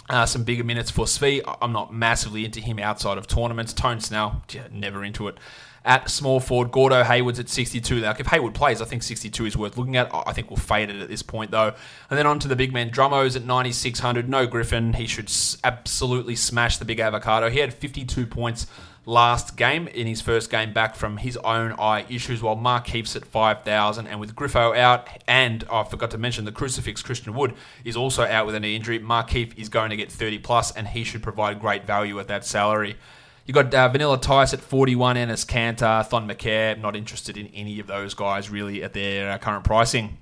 uh, some bigger minutes for Svi. I'm not massively into him outside of tournaments. Tone Snell, yeah, never into it. At small forward, Gordo Hayward's at 62. Now, if Hayward plays, I think 62 is worth looking at. I think we'll fade it at this point though. And then on to the big man, Drummo's at 9600. No Griffin, he should absolutely smash the big avocado. He had 52 points last game in his first game back from his own eye issues, while Markieff's at 5,000. And with Griffo out, and oh, I forgot to mention the crucifix Christian Wood is also out with a knee injury. Markieff is going to get 30 plus, and he should provide great value at that salary. You got uh, Vanilla Tice at 41, Enes Kanter, Thon Maker. Not interested in any of those guys really at their uh, current pricing.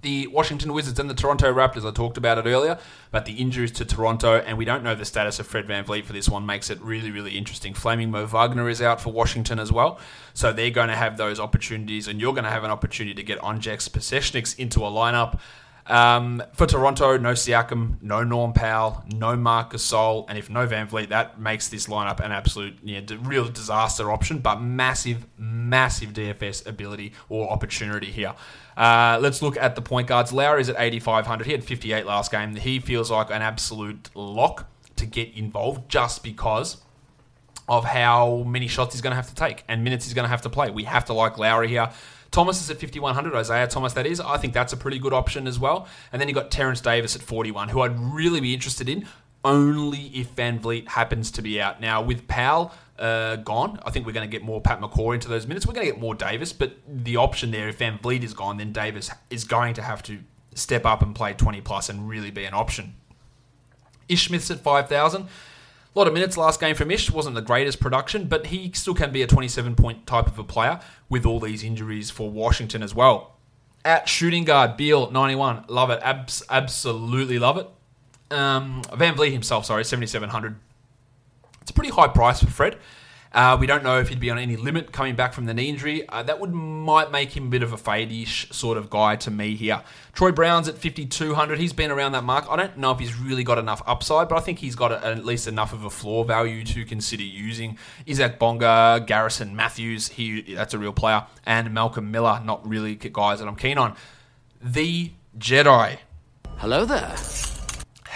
The Washington Wizards and the Toronto Raptors, I talked about it earlier, but the injuries to Toronto, and we don't know the status of Fred VanVleet for this one, makes it really, really interesting. Flaming Mo Wagner is out for Washington as well, so they're going to have those opportunities, and you're going to have an opportunity to get Anzejs Pasecniks into a lineup. Um, for Toronto, no Siakam, no Norm Powell, no Marcus Gasol, and if no VanVleet, that makes this lineup an absolute, real disaster option, but massive, massive DFS ability or opportunity here. Uh, let's look at the point guards. Lowry's at 8,500. He had 58 last game. He feels like an absolute lock to get involved just because of how many shots he's going to have to take and minutes he's going to have to play. We have to like Lowry here. Thomas is at 5,100, Isaiah Thomas, that is. I think that's a pretty good option as well. And then you've got Terence Davis at 41, who I'd really be interested in only if VanVleet happens to be out. Now, with Powell uh, gone, I think we're going to get more Pat McCaw into those minutes. We're going to get more Davis, but the option there, if VanVleet is gone, then Davis is going to have to step up and play 20 plus and really be an option. Ish Smith's at 5,000. Lot of minutes last game from Ish wasn't the greatest production, but he still can be a 27 point type of a player with all these injuries for Washington as well. At shooting guard, Beal 91, love it, Abs- absolutely love it. Um, VanVleet himself, sorry, 7,700. It's a pretty high price for Fred. Uh, we don't know if he'd be on any limit coming back from the knee injury. Uh, that would might make him a bit of a fade-ish sort of guy to me here. Troy Brown's at 5,200. He's been around that mark. I don't know if he's really got enough upside, but I think he's got a, at least enough of a floor value to consider using. Isaac Bonga, Garrison Mathews, he that's a real player, and Malcolm Miller, not really guys that I'm keen on. The Jedi.
Hello there.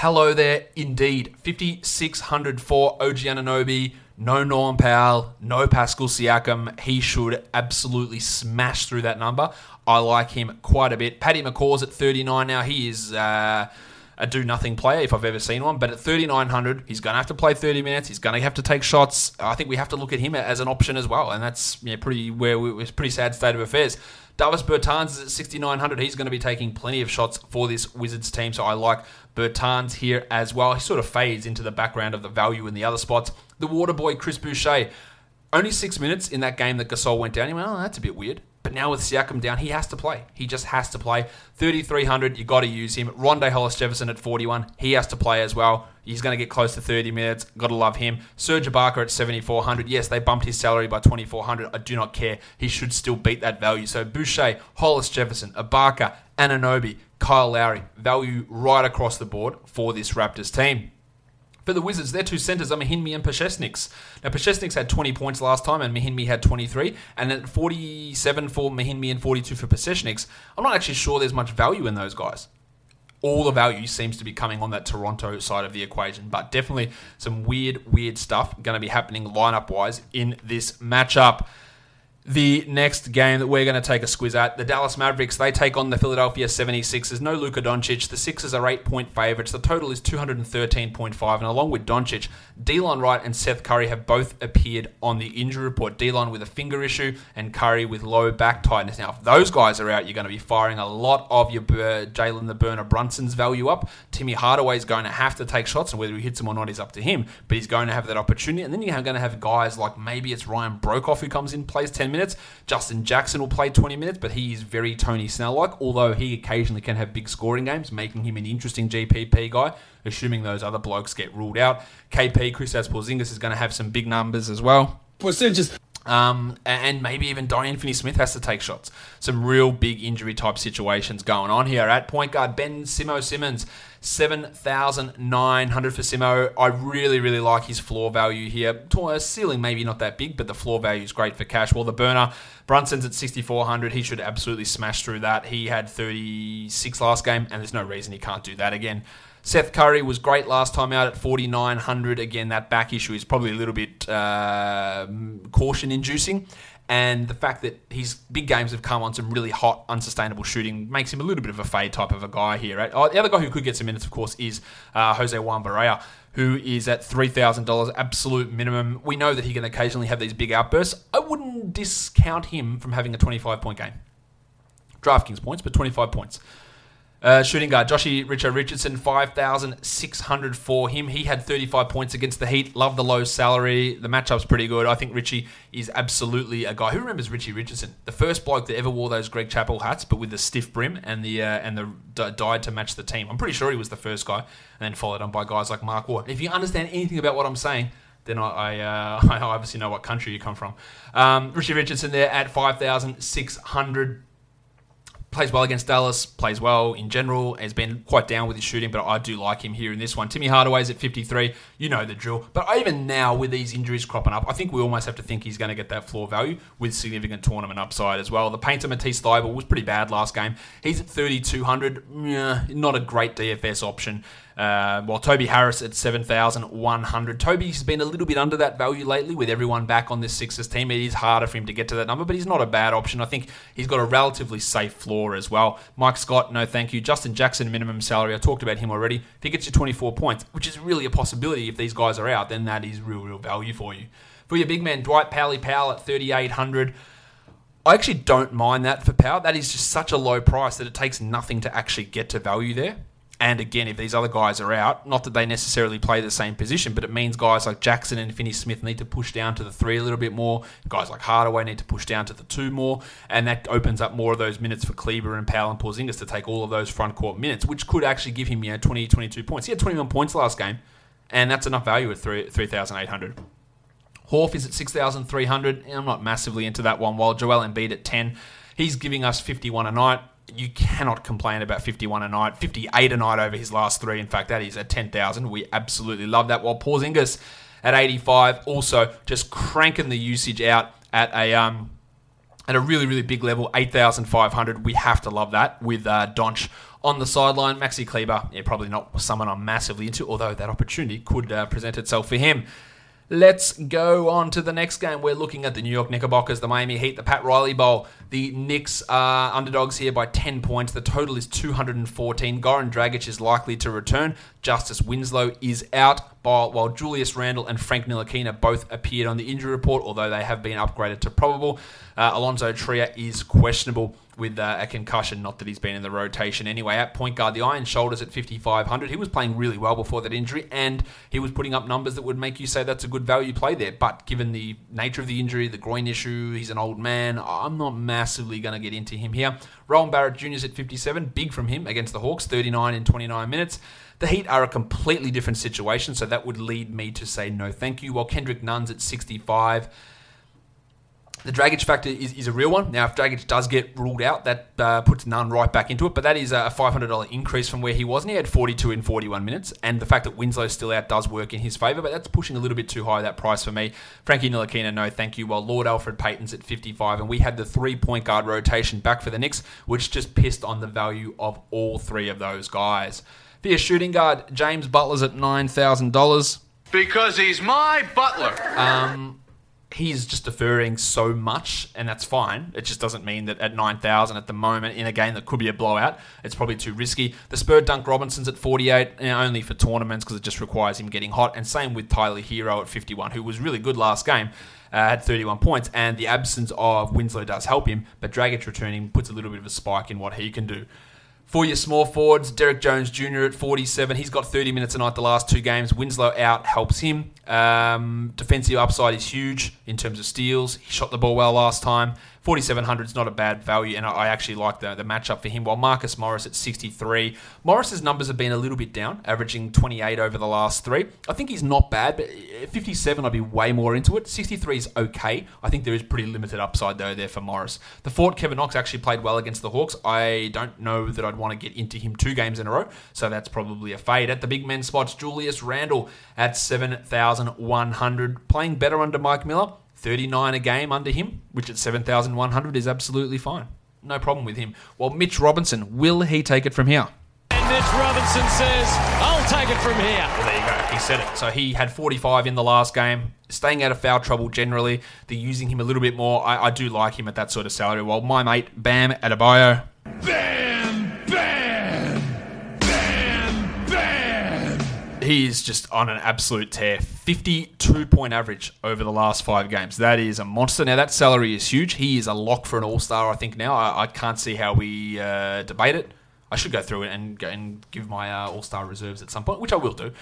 Hello there, indeed. 5,600 for OG Anunoby. No Norm Powell, no Pascal Siakam. He should absolutely smash through that number. I like him quite a bit. Paddy McCaw's at 39 now. He is uh, a do nothing player if I've ever seen one. But at 3,900, he's going to have to play 30 minutes. He's going to have to take shots. I think we have to look at him as an option as well. And that's yeah, pretty where we, it's pretty sad state of affairs. Davis Bertans is at 6,900. He's going to be taking plenty of shots for this Wizards team. So I like Bertans here as well. He sort of fades into the background of the value in the other spots. The water boy, Chris Boucher, only six minutes in that game that Gasol went down. He went, oh, that's a bit weird. But now with Siakam down, he has to play. He just has to play. 3,300, you got to use him. Rondae Hollis Jefferson at 41, he has to play as well. He's going to get close to 30 minutes. Got to love him. Serge Ibaka at 7,400. Yes, they bumped his salary by 2,400. I do not care. He should still beat that value. So Boucher, Hollis Jefferson, Ibaka, Anunoby, Kyle Lowry, value right across the board for this Raptors team. For the Wizards, their two centers are Mahinmi and Pasecniks. Now, Pasecniks had 20 points last time, and Mahinmi had 23. And at 47 for Mahinmi and 42 for Pasecniks, I'm not actually sure there's much value in those guys. All the value seems to be coming on that Toronto side of the equation, but definitely some weird, weird stuff going to be happening lineup wise in this matchup the next game that we're going to take a squiz at. The Dallas Mavericks, they take on the Philadelphia 76ers. No Luka Doncic. The Sixers are eight point favourites. The total is 213.5. And along with Doncic, Delon Wright and Seth Curry have both appeared on the injury report. Delon with a finger issue and Curry with low back tightness. Now, if those guys are out, you're going to be firing a lot of your uh, Jalen the Burner Brunson's value up. Timmy Hardaway is going to have to take shots, and whether he hits them or not is up to him. But he's going to have that opportunity. And then you're going to have guys like maybe it's Ryan Broekhoff who comes in, plays 10 minutes. Justin Jackson will play 20 minutes, but he is very Tony Snell like, although he occasionally can have big scoring games, making him an interesting GPP guy, assuming those other blokes get ruled out. KP, Kristaps Porzingis, is going to have some big numbers as well.
Percentages.
Um, and maybe even Dorian Finney Smith has to take shots. Some real big injury type situations going on here. At point guard, Ben Simo Simmons, 7,900 for Simo. I really, really like his floor value here. Ceiling maybe not that big, but the floor value is great for cash. Well, the burner, Brunson's at 6,400. He should absolutely smash through that. He had 36 last game, and there's no reason he can't do that again. Seth Curry was great last time out at 4,900. Again, that back issue is probably a little bit uh, caution inducing. And the fact that his big games have come on some really hot, unsustainable shooting makes him a little bit of a fade type of a guy here. Right? Oh, the other guy who could get some minutes, of course, is uh, Jose Juan Barea, who is at $3,000 absolute minimum. We know that he can occasionally have these big outbursts. I wouldn't discount him from having a 25 point game. DraftKings points, but 25 points. Uh, shooting guard, Joshy Richo Richardson, 5,600 for him. He had 35 points against the Heat. Love the low salary. The matchup's pretty good. I think Richie is absolutely a guy. Who remembers Richie Richardson? The first bloke that ever wore those Greg Chappell hats, but with the stiff brim and the uh, and the d- to match the team. I'm pretty sure he was the first guy, and then followed on by guys like Mark Ward. If you understand anything about what I'm saying, then I, I, uh, *laughs* I obviously know what country you come from. Um, Richie Richardson there at 5,600 plays well against Dallas, plays well in general, has been quite down with his shooting, but I do like him here in this one. Timmy Hardaway's at 53, you know the drill. But even now, with these injuries cropping up, I think we almost have to think he's going to get that floor value with significant tournament upside as well. The painter Matisse Thybulle was pretty bad last game. He's at 3,200, yeah, not a great DFS option. Uh, while Toby Harris at 7,100. Toby's been a little bit under that value lately with everyone back on this Sixers team. It is harder for him to get to that number, but he's not a bad option. I think he's got a relatively safe floor as well. Mike Scott, no thank you. Justin Jackson, minimum salary. I talked about him already. If he gets you 24 points, which is really a possibility if these guys are out, then that is real, real value for you. For your big man, Dwight Powley Powell at 3,800. I actually don't mind that for Powell. That is just such a low price that it takes nothing to actually get to value there. And again, if these other guys are out, not that they necessarily play the same position, but it means guys like Jackson and Finney Smith need to push down to the three a little bit more. Guys like Hardaway need to push down to the two more, and that opens up more of those minutes for Kleber and Powell and Porzingis to take all of those front court minutes, which could actually give him you know 20, 22 points. He had 21 points last game, and that's enough value at 3, 3,800. Horf is at 6,300. I'm not massively into that one, while Joel Embiid at 10. He's giving us 51 a night you cannot complain about 51 a night, 58 a night over his last three. In fact, that is at 10,000. We absolutely love that. While Porzingis at 85, also just cranking the usage out at a um, at a really really big level, 8,500. We have to love that with uh, Donch on the sideline. Maxi Kleber, yeah, probably not someone I'm massively into, although that opportunity could uh, present itself for him. Let's go on to the next game. We're looking at the New York Knickerbockers, the Miami Heat, the Pat Riley Bowl. The Knicks are underdogs here by 10 points. The total is 214. Goran Dragic is likely to return. Justice Winslow is out, while Julius Randle and Frank Ntilikina both appeared on the injury report, although they have been upgraded to probable. Uh, Allonzo Trier is questionable with uh, a concussion. Not that he's been in the rotation anyway. At point guard, the Iron Shoulders at 5,500. He was playing really well before that injury, and he was putting up numbers that would make you say that's a good value play there. But given the nature of the injury, the groin issue, he's an old man. I'm not massively going to get into him here. Rowan Barrett Jr. is at 57. Big from him against the Hawks, 39 in 29 minutes. The Heat are a completely different situation, so that would lead me to say no thank you. While Kendrick Nunn's at 65 the Dragic factor is, is a real one. Now, if Dragic does get ruled out, that uh, puts Nunn right back into it. But that is a $500 increase from where he was. And he had 42 in 41 minutes. And the fact that Winslow's still out does work in his favour. But that's pushing a little bit too high, that price for me. Frankie Ntilikina, no thank you. While Lord Alfred Payton's at 55. And we had the three point guard rotation back for the Knicks, which just pissed on the value of all three of those guys. For your shooting guard, James Butler's at $9,000.
Because he's my butler.
Um, he's just deferring so much, and that's fine. It just doesn't mean that at 9,000 at the moment in a game that could be a blowout, it's probably too risky. The Spur Dunk Robinson's at 48, you know, only for tournaments because it just requires him getting hot. And same with Tyler Herro at 51, who was really good last game. Uh, had 31 points, and the absence of Winslow does help him, but Dragic returning puts a little bit of a spike in what he can do. For your small forwards, Derrick Jones Jr. at 47. He's got 30 minutes a night the last two games. Winslow out helps him. Um, defensive upside is huge in terms of steals. He shot the ball well last time. 4,700 is not a bad value, and I actually like the, the matchup for him. While Marcus Morris at 63. Morris's numbers have been a little bit down, averaging 28 over the last three. I think he's not bad, but uh, 57, I'd be way more into it. 63 is okay. I think there is pretty limited upside, though, there for Morris. The Fort, Kevin Knox, actually played well against the Hawks. I don't know that I'd want to get into him two games in a row, so that's probably a fade. At the big men spots, Julius Randle at 7,100. Playing better under Mike Miller. 39 a game under him, which at 7,100 is absolutely fine. No problem with him. Well, Mitch Robinson, will he take it from here?
And
Mitch Robinson says, I'll take it from here.
Well, there you go. He said it. So he had 45 in the last game, staying out of foul trouble generally. They're using him a little bit more. I, I do like him at that sort of salary. While my mate Bam Adebayo,
Bam, bam,
he is just on an absolute tear. 52 point average over the last five games. That is a monster. Now, that salary is huge. He is a lock for an all star, I think, now. I, I can't see how we uh, debate it. I should go through it and and give my uh, all star reserves at some point, which I will do.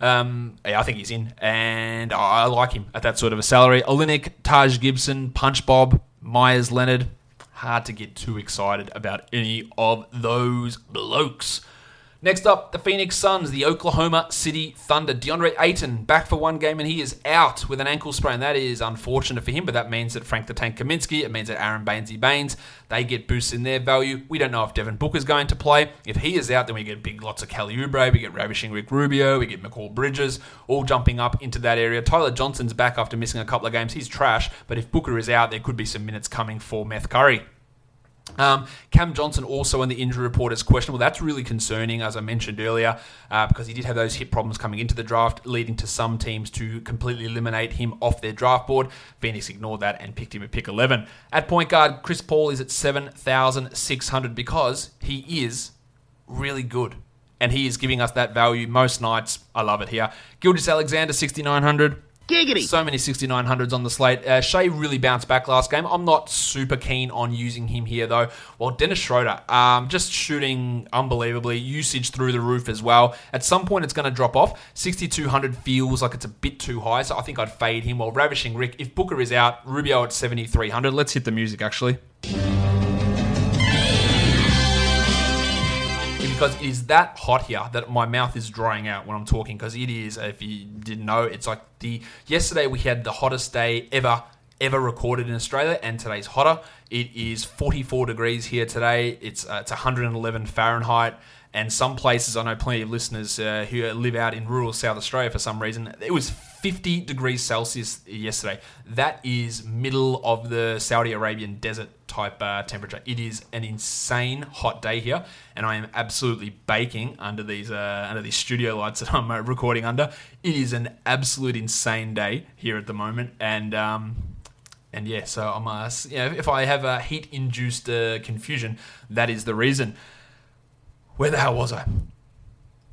Um, yeah, I think he's in, and I I like him at that sort of a salary. Olynyk, Taj Gibson, Punch Bob, Meyers Leonard. Hard to get too excited about any of those blokes. Next up, the Phoenix Suns, the Oklahoma City Thunder. DeAndre Ayton back for one game and he is out with an ankle sprain. That is unfortunate for him, but that means that Frank the Tank Kaminsky, it means that Aron Bainesy Baynes, they get boosts in their value. We don't know if Devin Booker is going to play. If he is out, then we get big lots of Kelly Oubre, we get Ravishing Rick Rubio, we get Mikal Bridges, all jumping up into that area. Tyler Johnson's back after missing a couple of games. He's trash, but if Booker is out, there could be some minutes coming for Meth Curry. Um, Cam Johnson also on the injury report is questionable. That's really concerning, as I mentioned earlier, uh, because he did have those hip problems coming into the draft, leading to some teams to completely eliminate him off their draft board. Phoenix ignored that and picked him at pick 11. At point guard, Chris Paul is at 7,600 because he is really good. And he is giving us that value most nights. I love it here. Gilgeous Alexander, 6,900.
Giggity.
So many 6900s on the slate. Uh, Shai really bounced back last game. I'm not super keen on using him here, though. Well, Dennis Schroeder, um, just shooting unbelievably. Usage through the roof as well. At some point, it's going to drop off. 6200 feels like it's a bit too high, so I think I'd fade him. While Ravishing Rick, if Booker is out, Rubio at 7300. Let's hit the music, actually. Because it is that hot here that my mouth is drying out when I'm talking. Because it is, if you didn't know, it's like the yesterday we had the hottest day ever ever recorded in Australia, and today's hotter. It is 44 degrees here today. It's uh, it's 111 Fahrenheit. And some places, I know plenty of listeners uh, who live out in rural South Australia for some reason, it was 50 degrees Celsius yesterday. That is middle of the Saudi Arabian desert type uh, temperature. It is an insane hot day here, and I am absolutely baking under these uh, under these studio lights *laughs* that I'm uh, recording under. It is an absolute insane day here at the moment, and um, and yeah, so I'm uh, you know, if I have a heat induced uh, confusion, that is the reason. Where the hell was I?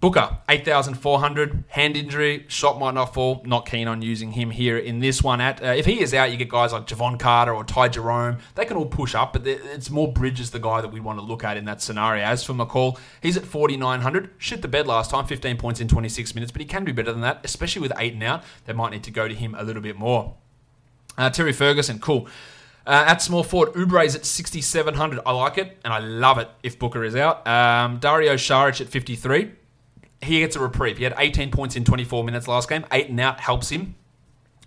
Booker, 8,400, hand injury, shot might not fall. Not keen on using him here in this one. At uh, If he is out, you get guys like Jevon Carter or Ty Jerome. They can all push up, but it's more Bridges the guy that we want to look at in that scenario. As for Mikal, he's at 4,900. Shit the bed last time, 15 points in 26 minutes, but he can do better than that, especially with Ayton out. They might need to go to him a little bit more. Uh, Terry Ferguson, cool. Uh, at small forward, Oubre's at 6,700. I like it, and I love it if Booker is out. Um, Dario Saric at 53 he gets a reprieve. He had 18 points in 24 minutes last game. Ayton out helps him.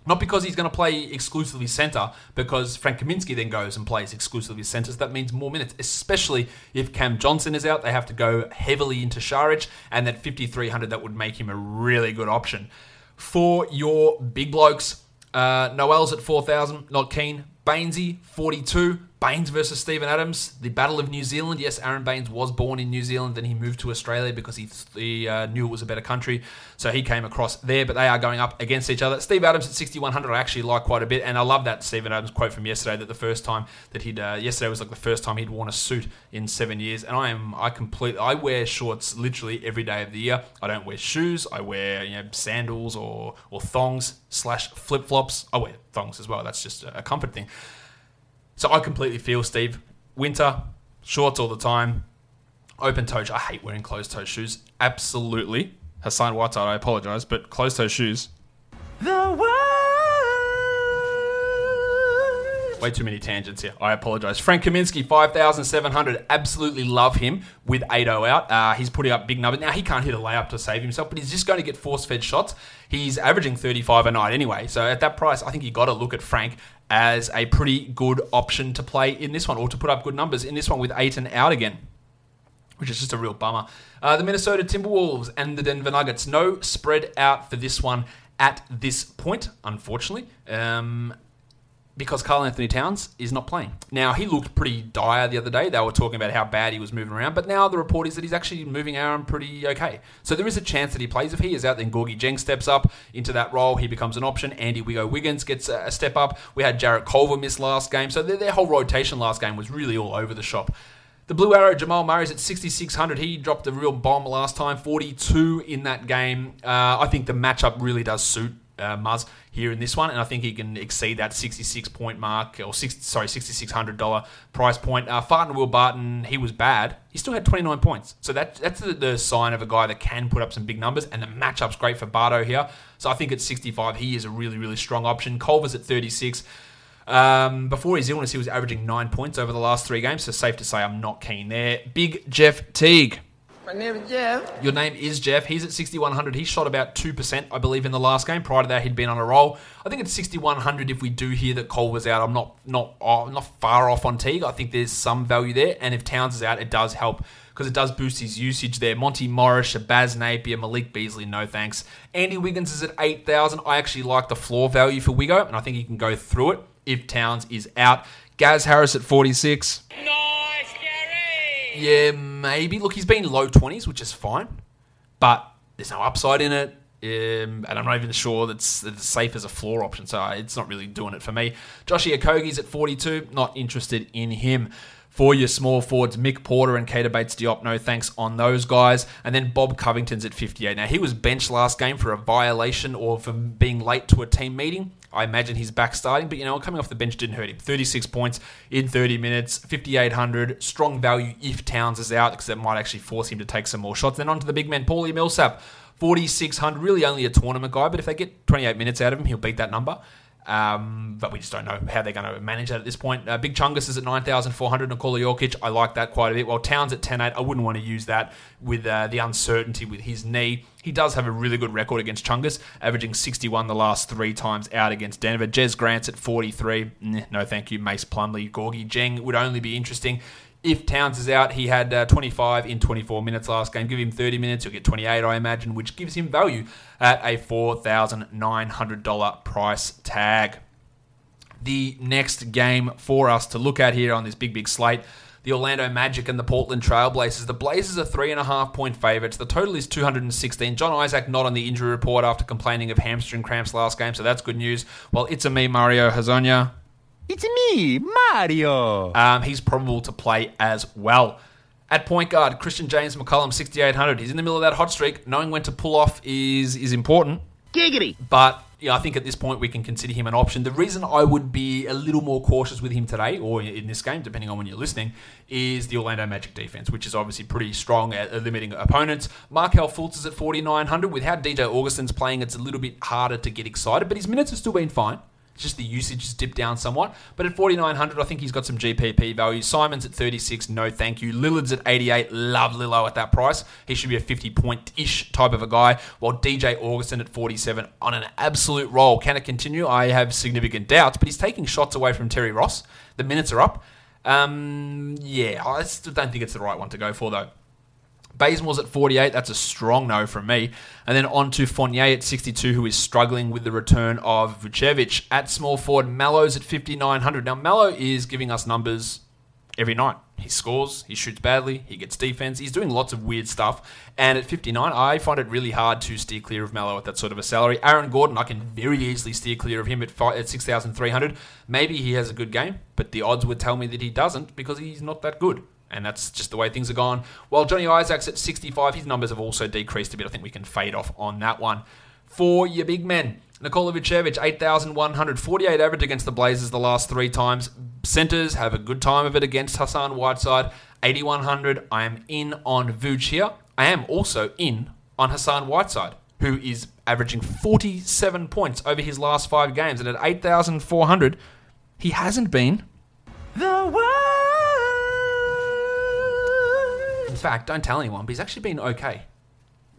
Not because he's going to play exclusively centre, because Frank Kaminsky then goes and plays exclusively centre. So that means more minutes, especially if Cam Johnson is out. They have to go heavily into Saric, and that 5,300 that would make him a really good option. For your big blokes, uh, Noel's at 4,000, not keen. Bainesy, 42. Baynes versus Steven Adams, the Battle of New Zealand. Yes, Aron Baynes was born in New Zealand, then he moved to Australia because he, he uh, knew it was a better country. So he came across there, but they are going up against each other. Steve Adams at 6,100, I actually like quite a bit, and I love that Steven Adams quote from yesterday that the first time that he'd, uh, yesterday was like the first time he'd worn a suit in seven years. And I am, I completely, I wear shorts literally every day of the year. I don't wear shoes, I wear, you know, sandals or, or thongs slash flip flops. I wear thongs as well, that's just a comfort thing. So I completely feel Steve. Winter, shorts all the time, open toe. I hate wearing closed toe shoes. Absolutely. Hassan Whiteside, I apologize, but closed toe shoes.
The world.
Way too many tangents here. I apologize. Frank Kaminsky, 5,700. Absolutely love him with 8 out. Uh, he's putting up big numbers. Now, he can't hit a layup to save himself, but he's just going to get force fed shots. He's averaging 35 a night anyway. So at that price, I think you got to look at Frank as a pretty good option to play in this one or to put up good numbers in this one with Ayton out again. Which is just a real bummer. Uh, the Minnesota Timberwolves and the Denver Nuggets. No spread out for this one at this point, unfortunately. Um, because Karl Anthony Towns is not playing. Now, he looked pretty dire the other day. They were talking about how bad he was moving around, but now the report is that he's actually moving around pretty okay. So there is a chance that he plays. If he is out, then Gorgui Dieng steps up into that role. He becomes an option. Andy Wigo Wiggins gets a step up. We had Jarrett Culver miss last game. So their, whole rotation last game was really all over the shop. The Blue Arrow, Jamal Murray's at 6,600. He dropped a real bomb last time, 42 in that game. Uh, I think the matchup really does suit uh, Muzz here in this one, and I think he can exceed that 66 point mark, or six, sorry, $6,600 price point. Uh, Farton Will Barton, he was bad. He still had 29 points. So that, that's the, the sign of a guy that can put up some big numbers, and the matchup's great for Bardo here. So I think at 65, he is a really, really strong option. Culver's at 36. Um, before his illness, he was averaging nine points over the last three games, so safe to say I'm not keen there. Big Jeff Teague.
My name is Jeff.
Your name is Jeff. He's at 6,100. He shot about 2%, I believe, in the last game. Prior to that, he'd been on a roll. I think it's 6,100, if we do hear that Cole was out, I'm not not oh, not far off on Teague. I think there's some value there. And if Towns is out, it does help because it does boost his usage there. Monty Morris, Shabazz Napier, Malik Beasley, no thanks. Andy Wiggins is at 8,000. I actually like the floor value for Wigo, and I think he can go through it if Towns is out. Gaz Harris at 46.
Nice, Gary!
Yeah, maybe. Look, he's been low 20s, which is fine, but there's no upside in it. Um, and I'm not even sure that's, that's safe as a floor option, so it's not really doing it for me. Joshie Okogie's at 42, not interested in him. For your small forwards, Mick Porter and Keita Bates Diop, no thanks on those guys. And then Bob Covington's at 58. Now, he was benched last game for a violation or for being late to a team meeting. I imagine he's back starting, but you know, coming off the bench didn't hurt him. 36 points in 30 minutes, 5,800. Strong value if Towns is out because that might actually force him to take some more shots. Then on to the big man, Paulie Millsap, 4,600. Really only a tournament guy, but if they get 28 minutes out of him, he'll beat that number. Um, but we just don't know how they're going to manage that at this point. Uh, Big Chungus is at 9,400. Nikola Jokic, I like that quite a bit. While Towns at 10.8, I wouldn't want to use that with uh, the uncertainty with his knee. He does have a really good record against Chungus, averaging 61 the last three times out against Denver. Jez Grant's at 43. no, thank you. Mace Plumlee, Gorgui Dieng would only be interesting. If Towns is out, he had uh, 25 in 24 minutes last game. Give him 30 minutes, he'll get 28, I imagine, which gives him value at a $4,900 price tag. The next game for us to look at here on this big, big slate the Orlando Magic and the Portland Trailblazers. The Blazers are three and a half point favourites. The total is 216. John Isaac not on the injury report after complaining of hamstring cramps last game, so that's good news. Well, it's a me, Mario Hezonja.
It's me, Mario.
Um, he's probable to play as well. At point guard, Christian James McCollum, 6,800. He's in the middle of that hot streak. Knowing when to pull off is is important.
Giggity.
But yeah, I think at this point we can consider him an option. The reason I would be a little more cautious with him today, or in this game, depending on when you're listening, is the Orlando Magic defense, which is obviously pretty strong at limiting opponents. Markelle Fultz is at 4,900. With how DJ Augustin's playing, it's a little bit harder to get excited, but his minutes have still been fine. Just the usage has dipped down somewhat. But at 4,900, I think he's got some GPP value. Simon's at 36, no thank you. Lillard's at 88, love Lillo at that price. He should be a 50 point ish type of a guy. While DJ Augustin at 47 on an absolute roll. Can it continue? I have significant doubts, but he's taking shots away from Terry Ross. The minutes are up. Um, yeah, I still don't think it's the right one to go for, though. Bazemore's at 48. That's a strong no from me. And then on to Fournier at 62, who is struggling with the return of Vucevic. At small forward, Mallow's at 5,900. Now, Mallow is giving us numbers every night. He scores, he shoots badly, he gets defense. He's doing lots of weird stuff. And at 59, I find it really hard to steer clear of Mallow at that sort of a salary. Aaron Gordon, I can very easily steer clear of him at, at 6,300. Maybe he has a good game, but the odds would tell me that he doesn't because he's not that good and that's just the way things are gone. While Johnny Isaac's at 65, his numbers have also decreased a bit. I think we can fade off on that one. For your big men, Nikola Vucevic, 8,100, 48 average against the Blazers the last three times. Centers have a good time of it against Hassan Whiteside, 8,100. I am in on Vuce here. I am also in on Hassan Whiteside, who is averaging 47 points over his last five games. And at 8,400, he hasn't been
the world.
Fact, don't tell anyone, but he's actually been okay.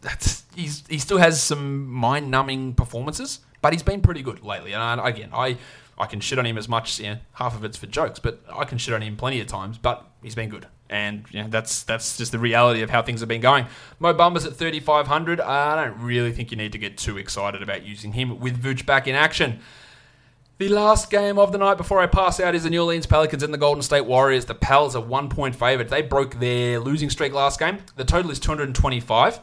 That's he's he still has some mind-numbing performances, but he's been pretty good lately. And I, again, I I can shit on him as much. Know, half of it's for jokes, but I can shit on him plenty of times. But he's been good, and know, that's that's just the reality of how things have been going. Mo Bamba's at 3,500. I don't really think you need to get too excited about using him with Vooch back in action. The last game of the night before I pass out is the New Orleans Pelicans and the Golden State Warriors. The Pels are one point favourite. They broke their losing streak last game. The total is 225.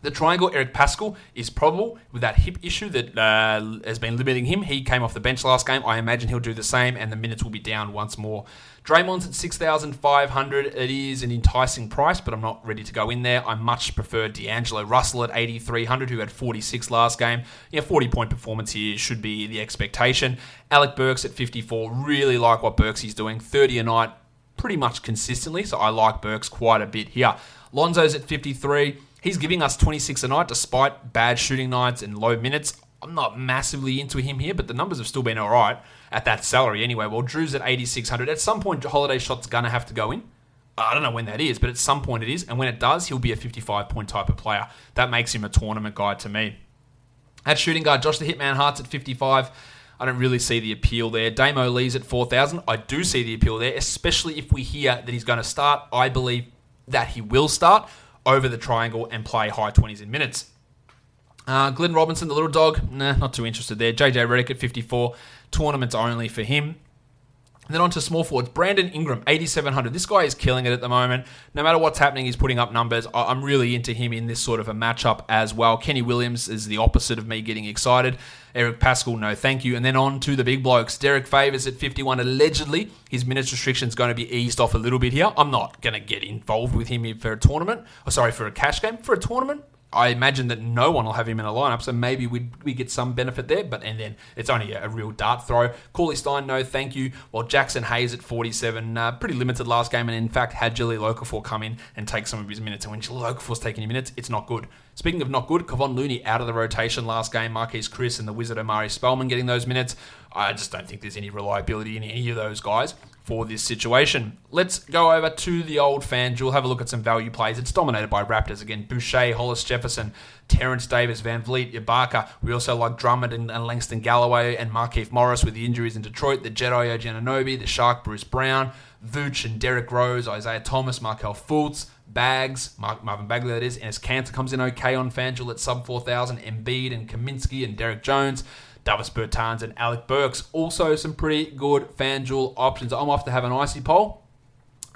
The triangle, Eric Paschall, is probable with that hip issue that uh, has been limiting him. He came off the bench last game. I imagine he'll do the same, and the minutes will be down once more. Draymond's at 6,500. It is an enticing price, but I'm not ready to go in there. I much prefer D'Angelo Russell at 8,300, who had 46 last game. Yeah, 40 point performance here should be the expectation. Alec Burks at 54. Really like what Burks is doing. 30 a night, pretty much consistently, so I like Burks quite a bit here. Lonzo's at 53. He's giving us 26 a night despite bad shooting nights and low minutes. I'm not massively into him here, but the numbers have still been all right at that salary anyway. Well, Jrue's at 8,600. At some point, Holiday Shot's going to have to go in. I don't know when that is, but at some point it is. And when it does, he'll be a 55 point type of player. That makes him a tournament guy to me. At shooting guard, Josh the Hitman Hart's at 55. I don't really see the appeal there. Damo Lee's at 4,000. I do see the appeal there, especially if we hear that he's going to start. I believe that he will start over the triangle and play high 20s in minutes. Uh, Glenn Robinson, the little dog, nah, not too interested there. JJ Redick at 54, tournaments only for him. Then on to small forwards. Brandon Ingram, 8,700. This guy is killing it at the moment. No matter what's happening, he's putting up numbers. I'm really into him in this sort of a matchup as well. Kenny Williams is the opposite of me getting excited. Eric Paschall, no thank you. And then on to the big blokes. Derrick Favors at 51. Allegedly, his minutes restriction is going to be eased off a little bit here. I'm not going to get involved with him for a tournament. Or sorry, for a cash game. For a tournament, I imagine that no one will have him in a lineup, so maybe we we get some benefit there. But and then it's only a, a real dart throw. Cauley Stein, no thank you. While Jaxson Hayes at 47, uh, pretty limited last game, and in fact had Jelly Locafor come in and take some of his minutes. And when Locafor's taking your minutes, it's not good. Speaking of not good, Kevon Looney out of the rotation last game. Marquese Chriss and the Wizard Omari Spellman getting those minutes. I just don't think there's any reliability in any of those guys for this situation. Let's go over to the old fans. You'll have a look at some value plays. It's dominated by Raptors again. Boucher, Hollis Jefferson, Terence Davis, VanVleet, Ibaka. We also like Drummond and, and Langston Galloway and Markieff Morris with the injuries in Detroit. The Jedi Ojananobi, the Shark Bruce Brown, Vooch and Derrick Rose, Isaiah Thomas, Markelle Fultz, Bags, Mark, Marvin Bagley that is, and his Kanter comes in okay on FanDuel at sub 4,000, Embiid and Kaminsky and Derrick Jones. Davis Bertans and Alec Burks. Also, some pretty good FanDuel options. I'm off to have an icy pole.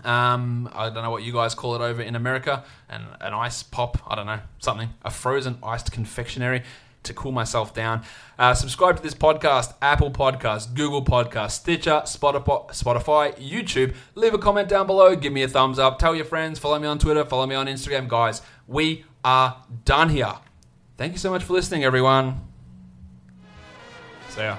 Um, I don't know what you guys call it over in America. And an ice pop, I don't know, something. A frozen iced confectionery to cool myself down. Uh, subscribe to this podcast, Apple Podcast, Google Podcast, Stitcher, Spotify, Spotify, YouTube. Leave a comment down below. Give me a thumbs up. Tell your friends. Follow me on Twitter. Follow me on Instagram. Guys, we are done here. Thank you so much for listening, everyone. See ya.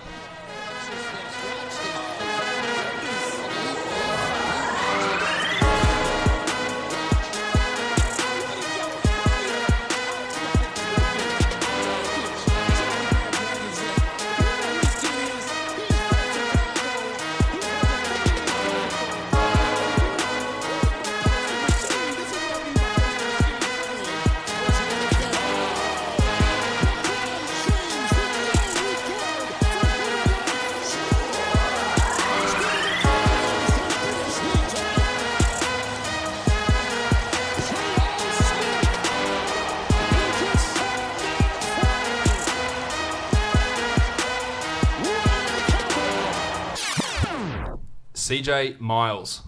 CJ Miles.